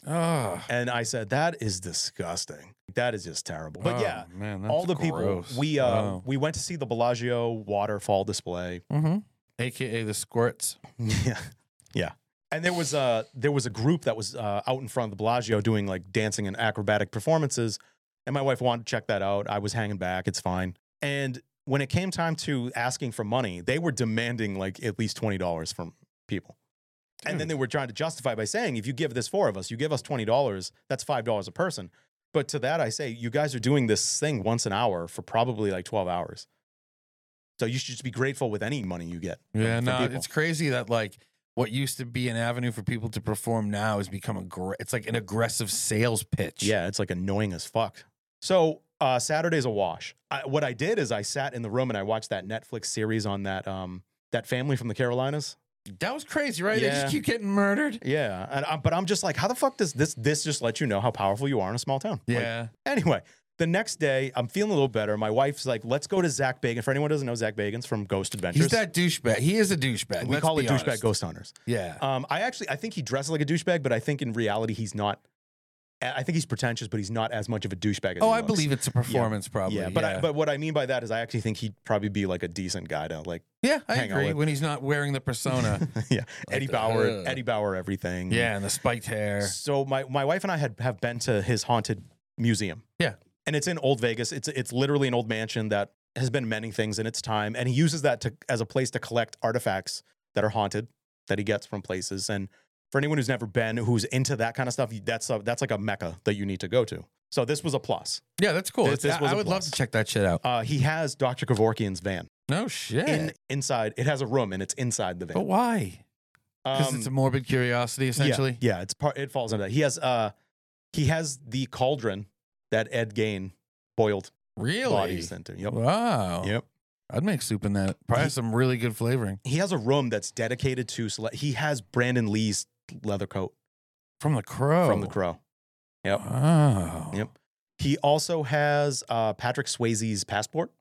Speaker 2: Oh,
Speaker 1: And I said, that is disgusting. That is just terrible. But
Speaker 2: oh,
Speaker 1: yeah,
Speaker 2: man,
Speaker 1: all the people we uh
Speaker 2: Oh.
Speaker 1: we went to see the Bellagio waterfall display.
Speaker 2: Mhm. AKA the squirts.
Speaker 1: Yeah, yeah. And there was a there was a group that was uh, out in front of the Bellagio doing like dancing and acrobatic performances, and my wife wanted to check that out. I was hanging back; it's fine. And when it came time to asking for money, they were demanding like at least twenty dollars from people. And then they were trying to justify by saying, if you give this four of us, you give us twenty dollars, that's five dollars a person. But to that, I say, you guys are doing this thing once an hour for probably like twelve hours. So you should just be grateful with any money you get.
Speaker 2: Yeah, no,
Speaker 1: people.
Speaker 2: it's crazy that like what used to be an avenue for people to perform now has become a gr- it's like an aggressive sales pitch.
Speaker 1: Yeah, it's like annoying as fuck. So uh, Saturday's a wash. I, what I did is I sat in the room and I watched that Netflix series on that um that family from the Carolinas.
Speaker 2: That was crazy, right? They
Speaker 1: Yeah.
Speaker 2: just keep getting murdered.
Speaker 1: Yeah, and I, but I'm just like, how the fuck does this this just let you know how powerful you are in a small town? Like,
Speaker 2: Yeah,
Speaker 1: anyway, the next day I'm feeling a little better. My wife's like, let's go to Zak Bagans. For anyone who doesn't know, Zak Bagans's from Ghost Adventures.
Speaker 2: he's that douchebag. He is a douchebag.
Speaker 1: we
Speaker 2: let's
Speaker 1: call it
Speaker 2: be
Speaker 1: douchebag
Speaker 2: honest.
Speaker 1: ghost hunters.
Speaker 2: Yeah,
Speaker 1: Um, I actually I think he dresses like a douchebag, but I think in reality he's not. I think he's pretentious, but he's not as much of a douchebag. As
Speaker 2: oh,
Speaker 1: he
Speaker 2: I
Speaker 1: looks.
Speaker 2: believe it's a performance, probably.
Speaker 1: Yeah, but I, but what I mean by that is I actually think he'd probably be like a decent guy to like
Speaker 2: yeah, I
Speaker 1: hang out
Speaker 2: agree
Speaker 1: with-
Speaker 2: when he's not wearing the persona.
Speaker 1: yeah Eddie Bauer
Speaker 2: uh,
Speaker 1: Eddie Bauer everything
Speaker 2: yeah, and the spiked hair.
Speaker 1: So my my wife and I had have been to his haunted museum.
Speaker 2: Yeah.
Speaker 1: and it's in Old Vegas. It's it's literally an old mansion that has been many things in its time, and he uses that to as a place to collect artifacts that are haunted that he gets from places. And for anyone who's never been, who's into that kind of stuff, that's a, that's like a mecca that you need to go to. So this was a plus.
Speaker 2: Yeah, that's cool.
Speaker 1: This- this was
Speaker 2: I
Speaker 1: a
Speaker 2: would love to check that shit out.
Speaker 1: Uh, he has Dr. Kevorkian's van
Speaker 2: No shit.
Speaker 1: in inside. It has a room, and it's inside the van.
Speaker 2: but why? Because it's a
Speaker 1: Um,
Speaker 2: morbid curiosity, essentially.
Speaker 1: Yeah, yeah, it's part. It falls under that. He has uh, he has the cauldron that Ed Gein boiled
Speaker 2: Really?
Speaker 1: bodies into. Yep.
Speaker 2: Wow.
Speaker 1: Yep.
Speaker 2: I'd make soup in that. Probably has some really good flavoring
Speaker 1: He has a room that's dedicated to. Cele- he has Brandon Lee's leather coat
Speaker 2: from the crow.
Speaker 1: from The Crow. Yep.
Speaker 2: Wow.
Speaker 1: Yep. He also has uh, Patrick Swayze's passport,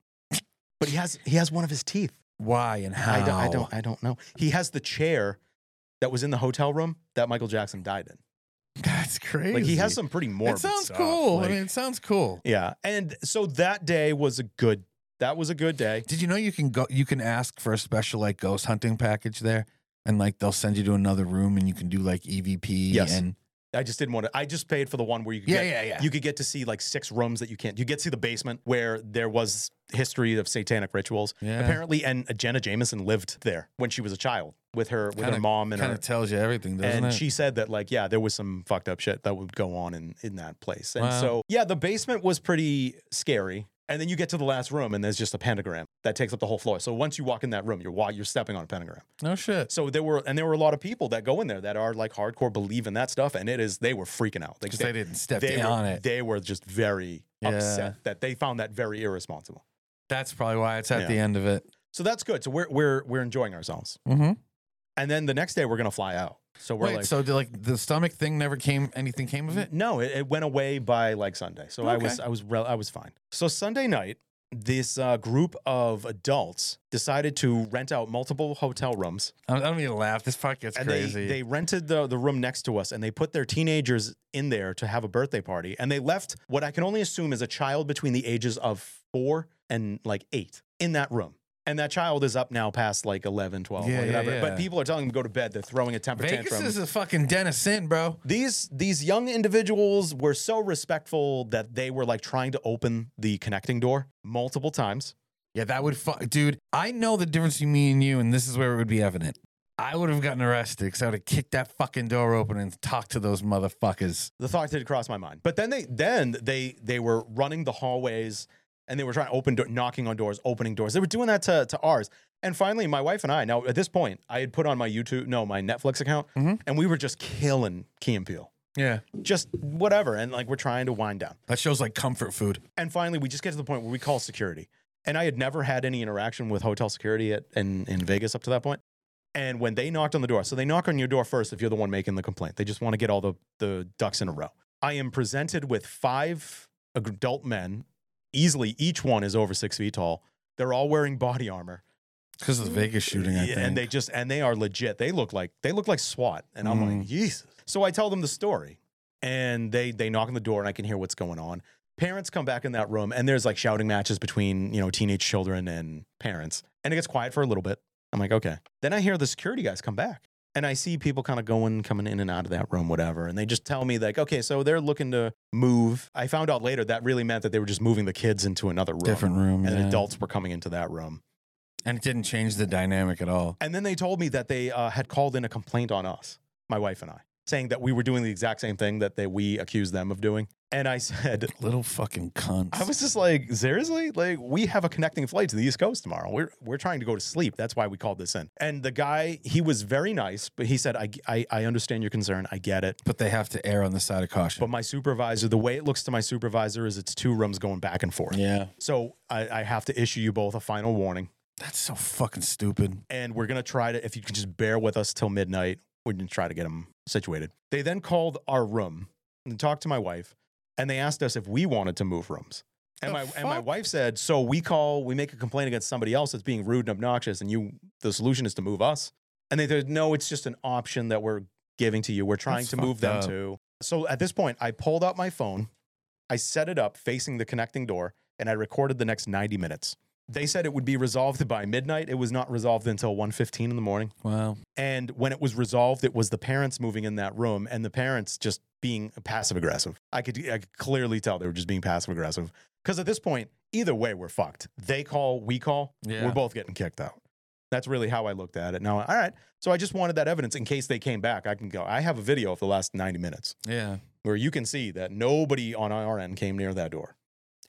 Speaker 1: but he has he has one of his teeth.
Speaker 2: Why and how?
Speaker 1: I don't, I don't I don't know. He has the chair that was in the hotel room that Michael Jackson died in.
Speaker 2: That's crazy.
Speaker 1: Like he has some pretty morbid.
Speaker 2: It sounds
Speaker 1: stuff,
Speaker 2: cool.
Speaker 1: like-
Speaker 2: I mean, it sounds cool.
Speaker 1: yeah. And so that day was a good. That was a good day.
Speaker 2: Did you know you can go? You can ask for a special like ghost hunting package there, and like they'll send you to another room, and you can do like EVP.
Speaker 1: Yes.
Speaker 2: And
Speaker 1: I just didn't want to. I just paid for the one where you could
Speaker 2: yeah,
Speaker 1: get,
Speaker 2: yeah, yeah.
Speaker 1: you could get to see like six rooms that you can't. You get to see the basement where there was history of satanic rituals.
Speaker 2: yeah.
Speaker 1: Apparently, and Jenna Jameson lived there when she was a child with her with her
Speaker 2: Kinda-
Speaker 1: mom and
Speaker 2: kind of tells you everything, doesn't
Speaker 1: and
Speaker 2: it?
Speaker 1: she said that like yeah, there was some fucked up shit that would go on in in that place. And
Speaker 2: Wow.
Speaker 1: so yeah, the basement was pretty scary. And then you get to the last room, and there's just a pentagram that takes up the whole floor. So once you walk in that room, you're you're stepping on a pentagram.
Speaker 2: no shit.
Speaker 1: So there were, and there were a lot of people that go in there that are like hardcore believe in that stuff, and it is they were freaking out.
Speaker 2: Because they, didn't step
Speaker 1: they
Speaker 2: in
Speaker 1: were,
Speaker 2: on it.
Speaker 1: They were just very
Speaker 2: Yeah.
Speaker 1: upset that they found that very irresponsible.
Speaker 2: That's probably why it's at
Speaker 1: Yeah.
Speaker 2: the end of it.
Speaker 1: So that's good. So we're we're we're enjoying ourselves,
Speaker 2: Mm-hmm.
Speaker 1: and then the next day we're gonna fly out. So we're
Speaker 2: Wait,
Speaker 1: like,
Speaker 2: so did, like the stomach thing never came? Anything came of it?
Speaker 1: no, it, it went away by like Sunday. So I was
Speaker 2: Okay.
Speaker 1: I was rel- I was fine. So Sunday night, this uh, group of adults decided to rent out multiple hotel rooms
Speaker 2: I don't mean to laugh. This fuck gets
Speaker 1: and
Speaker 2: crazy.
Speaker 1: they they rented the the room next to us and they put their teenagers in there to have a birthday party and they left what I can only assume is a child between the ages of 4 and like 8 in that room. And that child is up now past like 11, 12,
Speaker 2: Yeah, yeah,
Speaker 1: whatever.
Speaker 2: yeah.
Speaker 1: But people are telling them to go to bed. They're throwing a temper
Speaker 2: Vegas
Speaker 1: tantrum.
Speaker 2: This is a fucking den of sin, bro.
Speaker 1: these these young individuals were so respectful that they were like trying to open the connecting door multiple times.
Speaker 2: Yeah, that would fuck, dude. I know the difference between me and you, and this is where it would be evident. I would have gotten arrested because I would have kicked that fucking door open and talked to those motherfuckers.
Speaker 1: The thought did cross my mind. But then they then they they were running the hallways and they were trying to open do- knocking on doors, opening doors. They were doing that to to ours. And finally, my wife and I. Now at this point, I had put on my YouTube, no, my Netflix account,
Speaker 2: Mhm.
Speaker 1: and we were just killing Key and Peele,
Speaker 2: Yeah,
Speaker 1: just whatever, and like we're trying to wind down.
Speaker 2: that shows like comfort food.
Speaker 1: And finally, we just get to the point where we call security. And I had never had any interaction with hotel security at, in, in Vegas up to that point. And when they knocked on the door, so they knock on your door first if you're the one making the complaint. They just want to get all the, the ducks in a row. I am presented with five adult men. Easily, each one is over six feet tall. They're all wearing body armor.
Speaker 2: Because of the Vegas shooting, I think.
Speaker 1: And they just and they are legit. They look like they look like SWAT. And I'm
Speaker 2: Mm.
Speaker 1: like, Jesus. So I tell them the story. And they they knock on the door and I can hear what's going on. Parents come back in that room and there's like shouting matches between, you know, teenage children and parents. And it gets quiet for a little bit. I'm like, okay. Then I hear the security guys come back. And I see people kind of going, coming in and out of that room, whatever. And they just tell me, like, okay, so they're looking to move. I found out later that really meant that they were just moving the kids into another room.
Speaker 2: different room,
Speaker 1: And
Speaker 2: yeah.
Speaker 1: adults were coming into that room.
Speaker 2: and it didn't change the dynamic at all.
Speaker 1: And then they told me that they uh, had called in a complaint on us, my wife and I, saying that we were doing the exact same thing that they, we accused them of doing. And I said,
Speaker 2: Little fucking cunts.
Speaker 1: I was just like, seriously? Like, we have a connecting flight to the East Coast tomorrow. We're, we're trying to go to sleep. That's why we called this in. And the guy, he was very nice, but he said, I, I, I understand your concern. I get it.
Speaker 2: but they have to err on the side of caution.
Speaker 1: But my supervisor, the way it looks to my supervisor is it's two rooms going back and forth.
Speaker 2: yeah,
Speaker 1: So I, I have to issue you both a final warning.
Speaker 2: that's so fucking stupid.
Speaker 1: and we're gonna try to if you can just bear with us till midnight we're gonna try to get them situated. They then called our room and talked to my wife and they asked us if we wanted to move rooms. And
Speaker 2: The
Speaker 1: my and my wife said so we call we make a complaint against somebody else that's being rude and obnoxious and you the solution is to move us. And they said no it's just an option that we're giving to you. We're trying
Speaker 2: That's
Speaker 1: to move them
Speaker 2: up.
Speaker 1: to. So at this point i pulled out my phone i set it up facing the connecting door and i recorded the next 90 minutes they said it would be resolved by midnight. It was not resolved until 1.15 in the morning.
Speaker 2: Wow.
Speaker 1: And when it was resolved, it was the parents moving in that room and the parents just being passive aggressive. I could, I could clearly tell they were just being passive aggressive Because at this point, either way, we're fucked. They call, we call,
Speaker 2: Yeah.
Speaker 1: we're both getting kicked out. That's really how I looked at it. Now, all right. So I just wanted that evidence in case they came back. I can go. I have a video of the last 90 minutes
Speaker 2: Yeah.
Speaker 1: where you can see that nobody on our end came near that door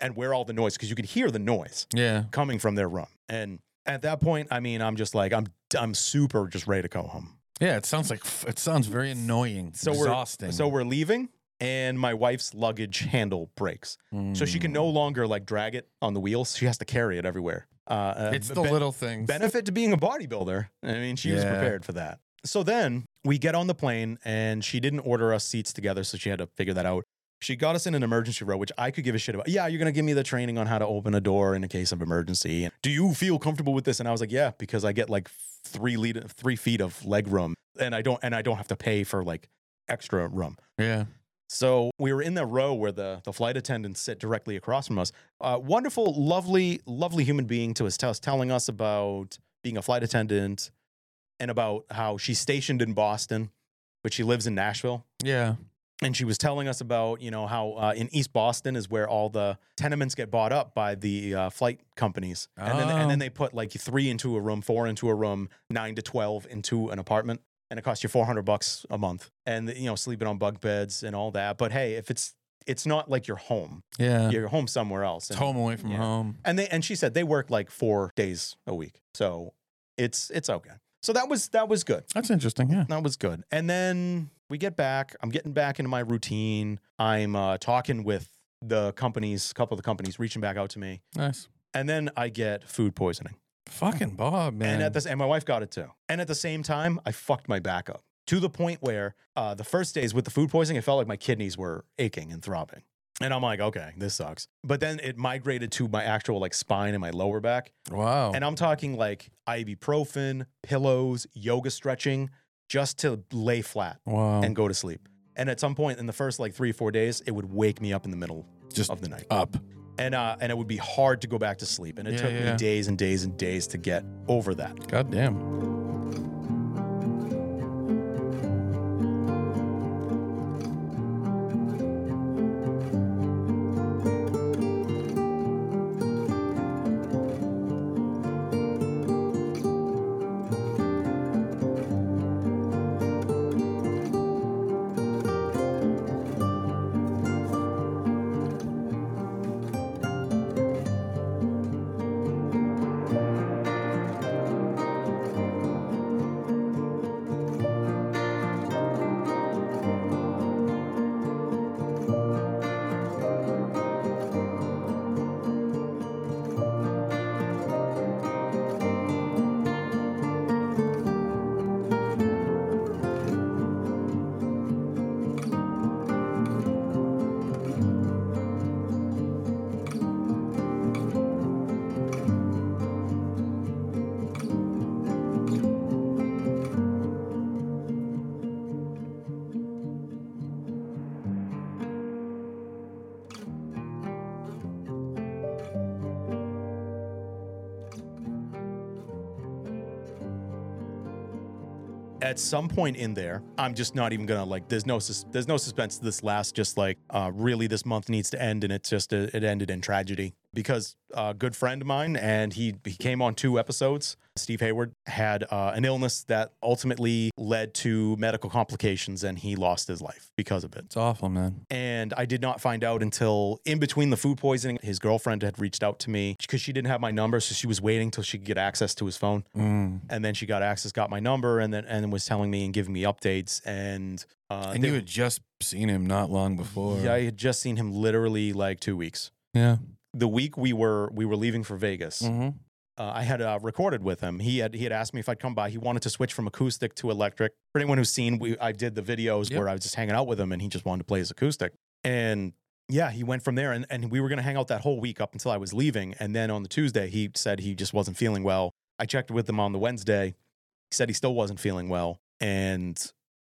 Speaker 1: and where all the noise, because you could hear the noise
Speaker 2: Yeah.
Speaker 1: coming from their room. And at that point, I mean, I'm just like, I'm, I'm super just ready to go home.
Speaker 2: Yeah. It sounds like it sounds very annoying.
Speaker 1: So
Speaker 2: exhausting.
Speaker 1: we're, so we're leaving and my wife's luggage handle breaks. So she can no longer like drag it on the wheels. She has to carry it everywhere. Uh, uh,
Speaker 2: It's the
Speaker 1: ben-
Speaker 2: little things.
Speaker 1: benefit to being a bodybuilder. I mean, she was prepared for that. So then we get on the plane and she didn't order us seats together. So she had to figure that out. She got us in an emergency row, which I could give a shit about. Yeah, you're going to give me the training on how to open a door in a case of emergency. Do you feel comfortable with this? And I was like, yeah, because I get like three lead, three feet of leg room and I don't, and I don't have to pay for like extra room.
Speaker 2: yeah.
Speaker 1: So we were in the row where the, the flight attendants sit directly across from us. Uh, wonderful, lovely, lovely human being to us, us telling us about being a flight attendant and about how she's stationed in Boston, but she lives in Nashville.
Speaker 2: Yeah.
Speaker 1: And she was telling us about, you know, how uh, in East Boston is where all the tenements get bought up by the uh, flight companies. And, then, and
Speaker 2: Oh.
Speaker 1: then they put like three into a room, four into a room, nine to 12 into an apartment. And it costs you 400 bucks a month. And, you know, sleeping on bug beds and all that. But hey, if it's, it's not like you're home,
Speaker 2: Yeah.
Speaker 1: you're home somewhere else.
Speaker 2: It's
Speaker 1: And-
Speaker 2: home away from
Speaker 1: yeah.
Speaker 2: home.
Speaker 1: and they and she said they work like four days a week, so it's it's okay. So that was that was good.
Speaker 2: That's interesting. Yeah.
Speaker 1: That was good. And then we get back. I'm getting back into my routine. I'm uh, talking with the companies, a couple of the companies reaching back out to me,
Speaker 2: Nice.
Speaker 1: and then I get food poisoning.
Speaker 2: Fucking Bob, man.
Speaker 1: And at this, and my wife got it too. And at the same time, I fucked my back up to the point where uh, the first days with the food poisoning, it felt like my kidneys were aching and throbbing. And I'm like, okay, this sucks. But then it migrated to my actual like spine and my lower back.
Speaker 2: wow.
Speaker 1: And I'm talking like ibuprofen, pillows, yoga stretching, just to lay flat
Speaker 2: wow.
Speaker 1: and go to sleep. And at some point in the first like three, four days, it would wake me up in the middle
Speaker 2: Just
Speaker 1: of the night.
Speaker 2: up.
Speaker 1: And uh, and it would be hard to go back to sleep. And it
Speaker 2: Yeah,
Speaker 1: took
Speaker 2: yeah.
Speaker 1: me days and days and days to get over that.
Speaker 2: God damn.
Speaker 1: At some point in there, I'm just not even gonna like. There's no sus- there's no suspense to this last. Just like uh, really, this month needs to end, and it's just uh it ended in tragedy because a good friend of mine, and he he came on two episodes. Steve Hayward had uh, an illness that ultimately led to medical complications, and he lost his life because of it.
Speaker 2: It's awful, man.
Speaker 1: And I did not find out until in between the food poisoning. His girlfriend had reached out to me because she didn't have my number, so she was waiting till she could get access to his phone.
Speaker 2: Mm.
Speaker 1: And then she got access, got my number, and then and was telling me and giving me updates. And uh,
Speaker 2: and
Speaker 1: they-
Speaker 2: you had just seen him not long before.
Speaker 1: yeah, I had just seen him literally like two weeks.
Speaker 2: Yeah.
Speaker 1: The week we were we were leaving for Vegas,
Speaker 2: hmm
Speaker 1: uh, I had uh, recorded with him. He had he had asked me if I'd come by. He wanted to switch from acoustic to electric. For anyone who's seen, we I did the videos
Speaker 2: Yep.
Speaker 1: where I was just hanging out with him, and he just wanted to play his acoustic. And yeah, he went from there, and, and we were gonna hang out that whole week up until I was leaving. And then on the Tuesday, he said he just wasn't feeling well. I checked with him on the Wednesday. He said he still wasn't feeling well, and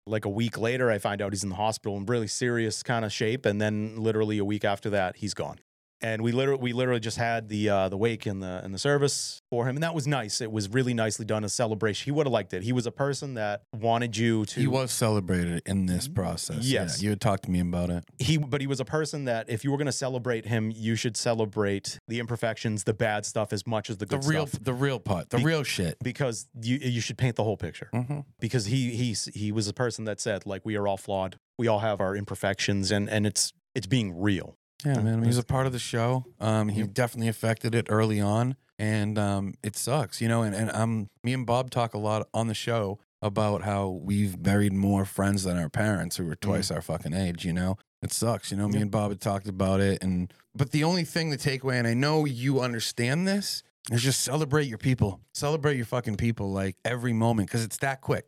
Speaker 1: like a week later, I find out he's in the hospital in really serious kind of shape. And then literally a week after that, he's gone. And we literally we literally just had the uh, the wake and the and the service for him, and that was nice. It was really nicely done, a celebration. He would have liked it. He was a person that wanted you to.
Speaker 2: He was celebrated in this process. Yeah,
Speaker 1: Yes.
Speaker 2: you had talked to me about it.
Speaker 1: he but he was a person that if you were going to celebrate him you should celebrate the imperfections the bad stuff as much as the good The
Speaker 2: real,
Speaker 1: stuff
Speaker 2: the real part, the
Speaker 1: Be-
Speaker 2: real shit.
Speaker 1: because you you should paint the whole picture
Speaker 2: Mm-hmm.
Speaker 1: because he he's he was a person that said like we are all flawed we all have our imperfections and and it's it's being real
Speaker 2: Yeah, man. He was a part of the show. Um, he definitely affected it early on, and um, it sucks, you know. And and um, me and Bob talk a lot on the show about how we've buried more friends than our parents who were twice our fucking age. You know, it sucks. You know, me and Bob had talked about it, and but the only thing to take away, and I know you understand this, is just celebrate your people. Celebrate your fucking people like every moment because it's that quick.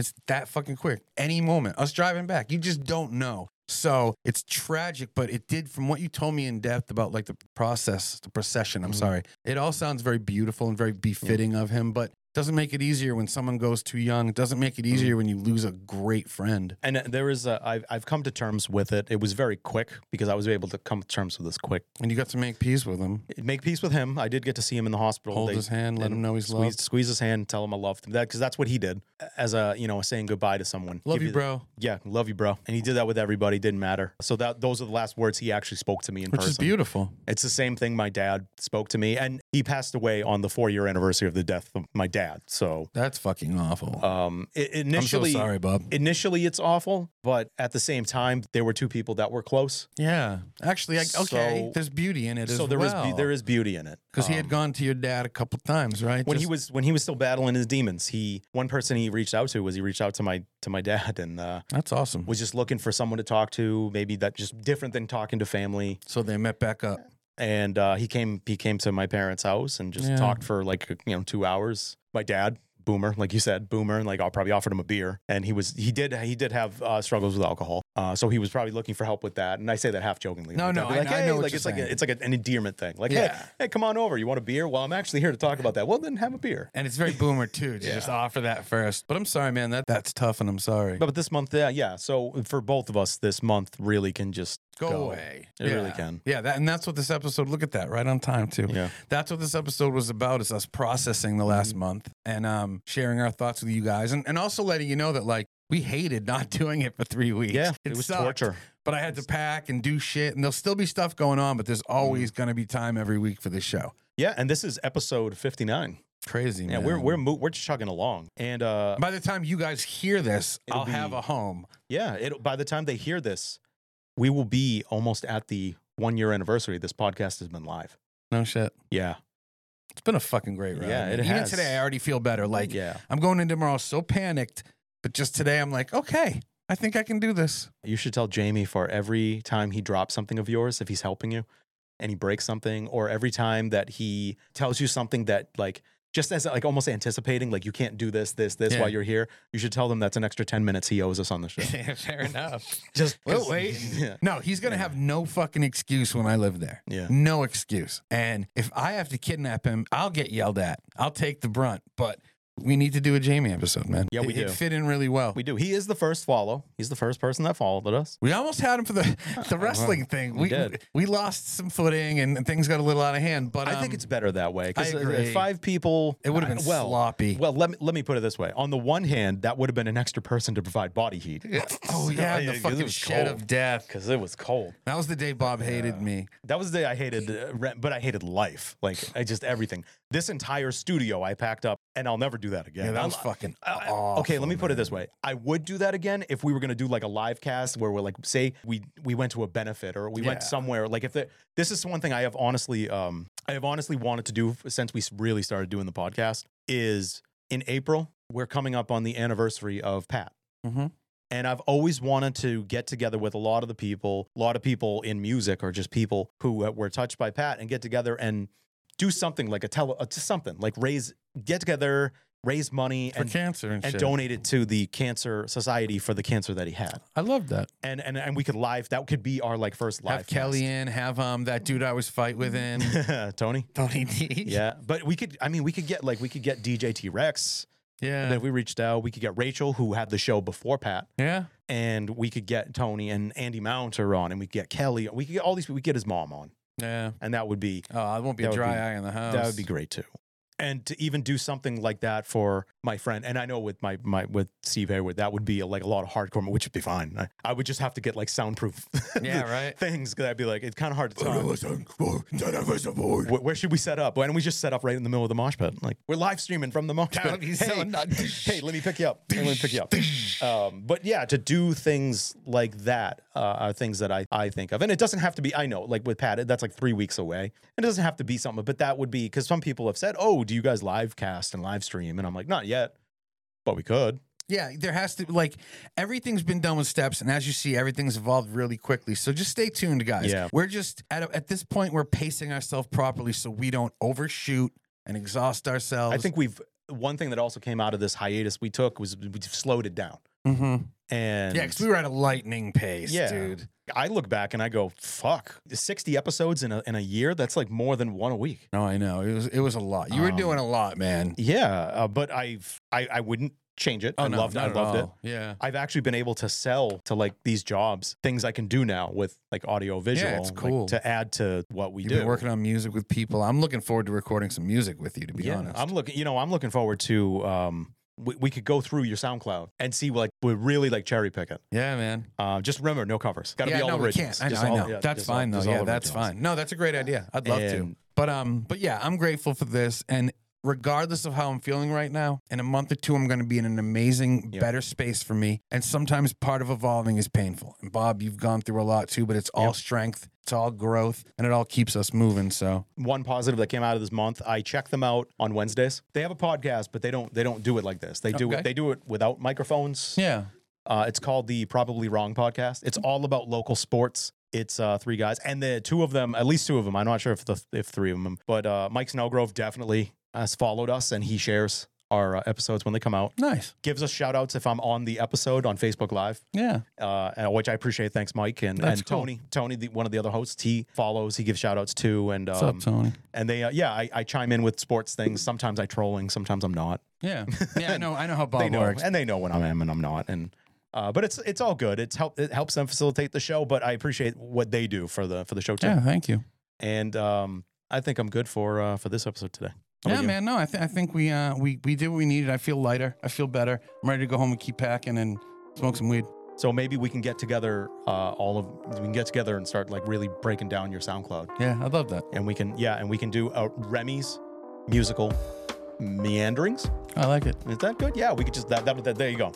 Speaker 2: It's that fucking quick. Any moment. Us driving back, you just don't know. So it's tragic, but it did, from what you told me in depth about like the process, the procession, I'm
Speaker 1: Mhm.
Speaker 2: sorry. It all sounds very beautiful and very befitting of him, but doesn't make it easier when someone goes too young. It doesn't make it easier when you lose a great friend.
Speaker 1: and uh, there is a I've, I've come to terms with it it was very quick because i was able to come to terms with this quick
Speaker 2: And you got to make peace with him.
Speaker 1: make peace with him i did get to see him in the hospital
Speaker 2: Hold
Speaker 1: They-
Speaker 2: his hand, let him know he's
Speaker 1: squeeze,
Speaker 2: loved.
Speaker 1: squeeze his hand tell him i loved him that because that's what he did as a you know saying goodbye to someone
Speaker 2: Love
Speaker 1: Give
Speaker 2: you,
Speaker 1: the-
Speaker 2: bro.
Speaker 1: Yeah, love you, bro. And he did that with everybody. Didn't matter. So that those are the last words he actually spoke to me in
Speaker 2: Which
Speaker 1: person.
Speaker 2: is beautiful.
Speaker 1: It's the same thing my dad spoke to me, and he passed away on the four year anniversary of the death of my dad. So,
Speaker 2: That's fucking awful.
Speaker 1: um, i-
Speaker 2: I'm so
Speaker 1: initially,
Speaker 2: sorry, Bob.
Speaker 1: initially it's awful, but at the same time, there were two people that were close.
Speaker 2: Yeah. Actually, I, okay,
Speaker 1: So-
Speaker 2: there's beauty in it
Speaker 1: so
Speaker 2: as
Speaker 1: there is
Speaker 2: well.
Speaker 1: be- there is beauty in it
Speaker 2: because he had
Speaker 1: Um,
Speaker 2: gone to your dad a couple times, right?
Speaker 1: when he was when he was still battling his demons. He one person he reached out to was he reached out to my to my dad and uh,
Speaker 2: That's awesome.
Speaker 1: was just looking for someone to talk to. Maybe that just different than talking to family.
Speaker 2: So they met back up.
Speaker 1: and uh, he came he came to my parents' house and just
Speaker 2: Yeah.
Speaker 1: talked for like you know two hours. My dad, boomer, like you said, boomer, and like I probably offered him a beer, and he was he did he did have uh, struggles with alcohol, uh, so he was probably looking for help with that. And I say that half jokingly.
Speaker 2: No,
Speaker 1: Like,
Speaker 2: no, I-
Speaker 1: like,
Speaker 2: I
Speaker 1: hey,
Speaker 2: know what
Speaker 1: like
Speaker 2: you're
Speaker 1: it's like
Speaker 2: saying.
Speaker 1: a, it's like an endearment thing. Like,
Speaker 2: Yeah.
Speaker 1: hey, hey, come on over. You want a beer? Well, I'm actually here to talk about that. Well, then have a beer.
Speaker 2: And it's very boomer too to
Speaker 1: Yeah.
Speaker 2: just offer that first. But I'm sorry, man. That that's tough, and I'm sorry.
Speaker 1: But, but this month, yeah, yeah. So for both of us, this month really can just
Speaker 2: go,
Speaker 1: go.
Speaker 2: away.
Speaker 1: It really can.
Speaker 2: Yeah, that and that's what this episode. Look at that, right on time too.
Speaker 1: Yeah.
Speaker 2: That's what this episode was about. Is us processing the last
Speaker 1: Mm-hmm.
Speaker 2: month and um sharing our thoughts with you guys, and and also letting you know that like we hated not doing it for three weeks.
Speaker 1: Yeah, it, was
Speaker 2: sucked.
Speaker 1: torture.
Speaker 2: But I had to pack and do shit, and there'll still be stuff going on. But there's
Speaker 1: Mm-hmm.
Speaker 2: always going to be time every week for this show.
Speaker 1: Yeah, and this is episode 59.
Speaker 2: Crazy,
Speaker 1: Yeah,
Speaker 2: man.
Speaker 1: we're we're mo- we're chugging along, and uh,
Speaker 2: By the time you guys hear this, I'll have a home.
Speaker 1: Yeah, it, by the time they hear this, we will be almost at the one year anniversary. This podcast has been live.
Speaker 2: No shit.
Speaker 1: Yeah,
Speaker 2: It's been a fucking great ride.
Speaker 1: Yeah, it
Speaker 2: Even
Speaker 1: has.
Speaker 2: today, I already feel better. Like
Speaker 1: yeah.
Speaker 2: I'm going in tomorrow so panicked, but just today, I'm like, okay, I think I can do this.
Speaker 1: You should tell Jamie for every time he drops something of yours, if he's helping you, and he breaks something, or every time that he tells you something that like just as like almost anticipating, like you can't do this, this, this
Speaker 2: Yeah.
Speaker 1: while you're here. You should tell them that's an extra ten minutes he owes us on the show.
Speaker 2: Fair enough.
Speaker 1: Just
Speaker 2: Well,
Speaker 1: 'cause-
Speaker 2: wait.
Speaker 1: Yeah.
Speaker 2: No, he's gonna have no fucking excuse when I live there.
Speaker 1: Yeah.
Speaker 2: No excuse. And if I have to kidnap him, I'll get yelled at. I'll take the brunt. But we need to do a Jamie episode, man.
Speaker 1: Yeah, we
Speaker 2: It- It
Speaker 1: do.
Speaker 2: fit in really well.
Speaker 1: We do. He is the first follow. He's the first person that followed us.
Speaker 2: We almost had him for the the wrestling thing.
Speaker 1: we
Speaker 2: We
Speaker 1: did.
Speaker 2: we lost some footing and, and things got a little out of hand. But
Speaker 1: I think
Speaker 2: um,
Speaker 1: it's better that way
Speaker 2: I
Speaker 1: because
Speaker 2: agree.
Speaker 1: five people.
Speaker 2: it would have been
Speaker 1: well,
Speaker 2: sloppy.
Speaker 1: Well, let me let me put it this way. On the one hand, that would have been an extra person to provide body heat.
Speaker 2: oh yeah, the
Speaker 1: it
Speaker 2: fucking shed
Speaker 1: cold.
Speaker 2: of death.
Speaker 1: because it was cold.
Speaker 2: That was the day Bob hated me.
Speaker 1: That was the day I hated, uh, but I hated life. Like I just everything. This entire studio I packed up, and I'll never do that again.
Speaker 2: Yeah, that
Speaker 1: I'm-
Speaker 2: was fucking
Speaker 1: I- I-
Speaker 2: awful.
Speaker 1: okay, let me put it this way. I would do that again if we were going to do like a live cast where we're like, say we we went to a benefit or we went somewhere. Like if the, this is one thing I have honestly, um, I have honestly wanted to do since we really started doing the podcast is in April we're coming up on the anniversary of Pat.
Speaker 2: Mhm.
Speaker 1: And I've always wanted to get together with a lot of the people, a lot of people in music or just people who uh, were touched by Pat and get together and do something like a tele, uh, something like raise, get together, raise money
Speaker 2: For
Speaker 1: and,
Speaker 2: cancer and,
Speaker 1: and
Speaker 2: shit.
Speaker 1: donate it to the cancer society for the cancer that he had.
Speaker 2: I love that.
Speaker 1: And, and, and we could live, that could be our like first live
Speaker 2: Have Kelly in, have um that dude I was fight with in.
Speaker 1: Tony.
Speaker 2: Tony D.
Speaker 1: Yeah. But we could, I mean, we could get like, we could get DJ T Rex.
Speaker 2: Yeah.
Speaker 1: Then if we reached out, we could get Rachel, who had the show before Pat.
Speaker 2: Yeah.
Speaker 1: and that would be
Speaker 2: Oh, I won't be a dry
Speaker 1: be-
Speaker 2: eye in the house.
Speaker 1: that would be great too. And to even do something like that for my friend, and I know with my my with Steve Hayward, that would be like a lot of hardcore, which would be fine. I, I would just have to get like soundproof,
Speaker 2: Yeah, right.
Speaker 1: things. Cause I'd be like, it's kind of hard to tell. Where, where should we set up? Why don't we just set up right in the middle of the mosh pit? Like we're live streaming from the mosh
Speaker 2: That
Speaker 1: pit.
Speaker 2: would be so
Speaker 1: hey, hey, let me pick you up. Hey, let me pick you up. Um, but yeah, to do things like that uh, are things that I, I think of, and it doesn't have to be. I know, like with Pat, that's like three weeks away. It doesn't have to be something, but that would be because some people have said, "Oh, do you guys live cast and live stream?" And I'm like, not yet, but we could.
Speaker 2: Yeah, there has to like everything's been done with steps, and as you see, everything's evolved really quickly. So just stay tuned, guys.
Speaker 1: Yeah.
Speaker 2: we're just at a, at this point we're pacing ourselves properly so we don't overshoot and exhaust ourselves.
Speaker 1: I think we've one thing that also came out of this hiatus we took was we slowed it down.
Speaker 2: hmm
Speaker 1: And
Speaker 2: Yeah, because we were at a lightning pace,
Speaker 1: Yeah.
Speaker 2: dude.
Speaker 1: I look back and I go, "Fuck, sixty episodes in a in a year. That's like more than one a week."
Speaker 2: No, I know it was it was a lot. You were
Speaker 1: Um,
Speaker 2: doing a lot, man.
Speaker 1: Yeah, uh, but I've I, I wouldn't change it. I loved I
Speaker 2: Oh, not at
Speaker 1: loved it.
Speaker 2: Yeah,
Speaker 1: I've actually been able to sell to like these jobs things I can do now with like audio visual
Speaker 2: it's
Speaker 1: like,
Speaker 2: cool.
Speaker 1: to add to what we
Speaker 2: you've
Speaker 1: do.
Speaker 2: been working on music with people. I'm looking forward to recording some music with you. To be
Speaker 1: yeah,
Speaker 2: honest,
Speaker 1: I'm looking. You know, I'm looking forward to. Um, we, we could go through your SoundCloud and see like we're really like cherry pick it.
Speaker 2: yeah, man.
Speaker 1: Uh, just remember, no covers. Got to
Speaker 2: yeah,
Speaker 1: be all
Speaker 2: no, we can't. I know. I
Speaker 1: all-
Speaker 2: know.
Speaker 1: yeah,
Speaker 2: that's
Speaker 1: just all-
Speaker 2: fine though. Yeah, that's fine. No, that's a great idea. I'd love to. But um, but yeah, I'm grateful for this. And regardless of how I'm feeling right now, in a month or two, I'm going to be in an amazing,
Speaker 1: Yep.
Speaker 2: better space for me. And sometimes part of evolving is painful. And Bob, you've gone through a lot too, but it's all
Speaker 1: Yep.
Speaker 2: strength, it's all growth, and it all keeps us moving. So
Speaker 1: one positive that came out of this month. I check them out on Wednesdays. They have a podcast, but they don't they don't do it like this. They do
Speaker 2: Okay.
Speaker 1: it they do it without microphones.
Speaker 2: yeah,
Speaker 1: Uh, it's called the Probably Wrong podcast. It's all about local sports. It's uh, three guys, and the two of them, at least two of them. I'm not sure if the if three of them, but uh, Mike Snellgrove definitely has followed us, and he shares our uh, episodes when they come out.
Speaker 2: nice.
Speaker 1: Gives us shout outs if I'm on the episode on Facebook Live,
Speaker 2: Yeah,
Speaker 1: uh, which I appreciate. Thanks, Mike and,
Speaker 2: That's
Speaker 1: and
Speaker 2: cool.
Speaker 1: Tony. Tony, the, one of the other hosts, he follows. He gives shout outs too, and
Speaker 2: what's
Speaker 1: um,
Speaker 2: up, Tony?
Speaker 1: and they uh, yeah, I, I chime in with sports things. Sometimes I trolling, sometimes I'm not.
Speaker 2: Yeah, yeah. I know. I know how Bob
Speaker 1: know,
Speaker 2: works.
Speaker 1: and they know when I am and I'm not. And uh, but it's it's all good. It's help it helps them facilitate the show. But I appreciate what they do for the for the show too.
Speaker 2: Yeah, thank you.
Speaker 1: And um, I think I'm good for uh, for this episode today. How
Speaker 2: Yeah, man. No, I, th- I think we uh we we did what we needed. I feel lighter. I feel better. I'm ready to go home and keep packing and smoke some weed.
Speaker 1: So maybe we can get together. Uh, all of we can get together and start like really breaking down your SoundCloud,
Speaker 2: Yeah, I love that.
Speaker 1: and we can yeah, and we can do a Remy's musical meanderings.
Speaker 2: I like it.
Speaker 1: Is that good? Yeah, we could just that, that, that there you go.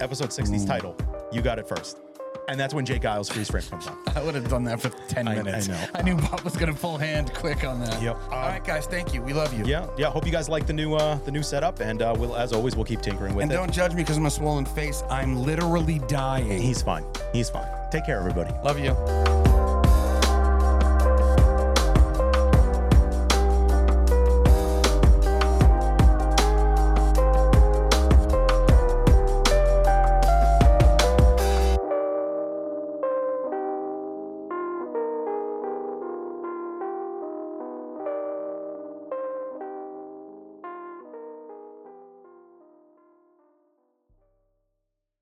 Speaker 1: Episode 60's title. You got it first. And that's when Jake Giles freeze frame comes on.
Speaker 2: I would have done that for 10
Speaker 1: I- I
Speaker 2: minutes.
Speaker 1: know.
Speaker 2: I knew Bob was going to full hand quick on that.
Speaker 1: Yep.
Speaker 2: All right, guys. Thank you. We love you.
Speaker 1: Yeah, yeah. Hope you guys like the new uh the new setup, and uh, we'll as always we'll keep tinkering with it.
Speaker 2: And
Speaker 1: it.
Speaker 2: don't judge me because I'm a swollen face. I'm literally dying.
Speaker 1: He's fine. He's fine. Take care, everybody.
Speaker 2: Love you.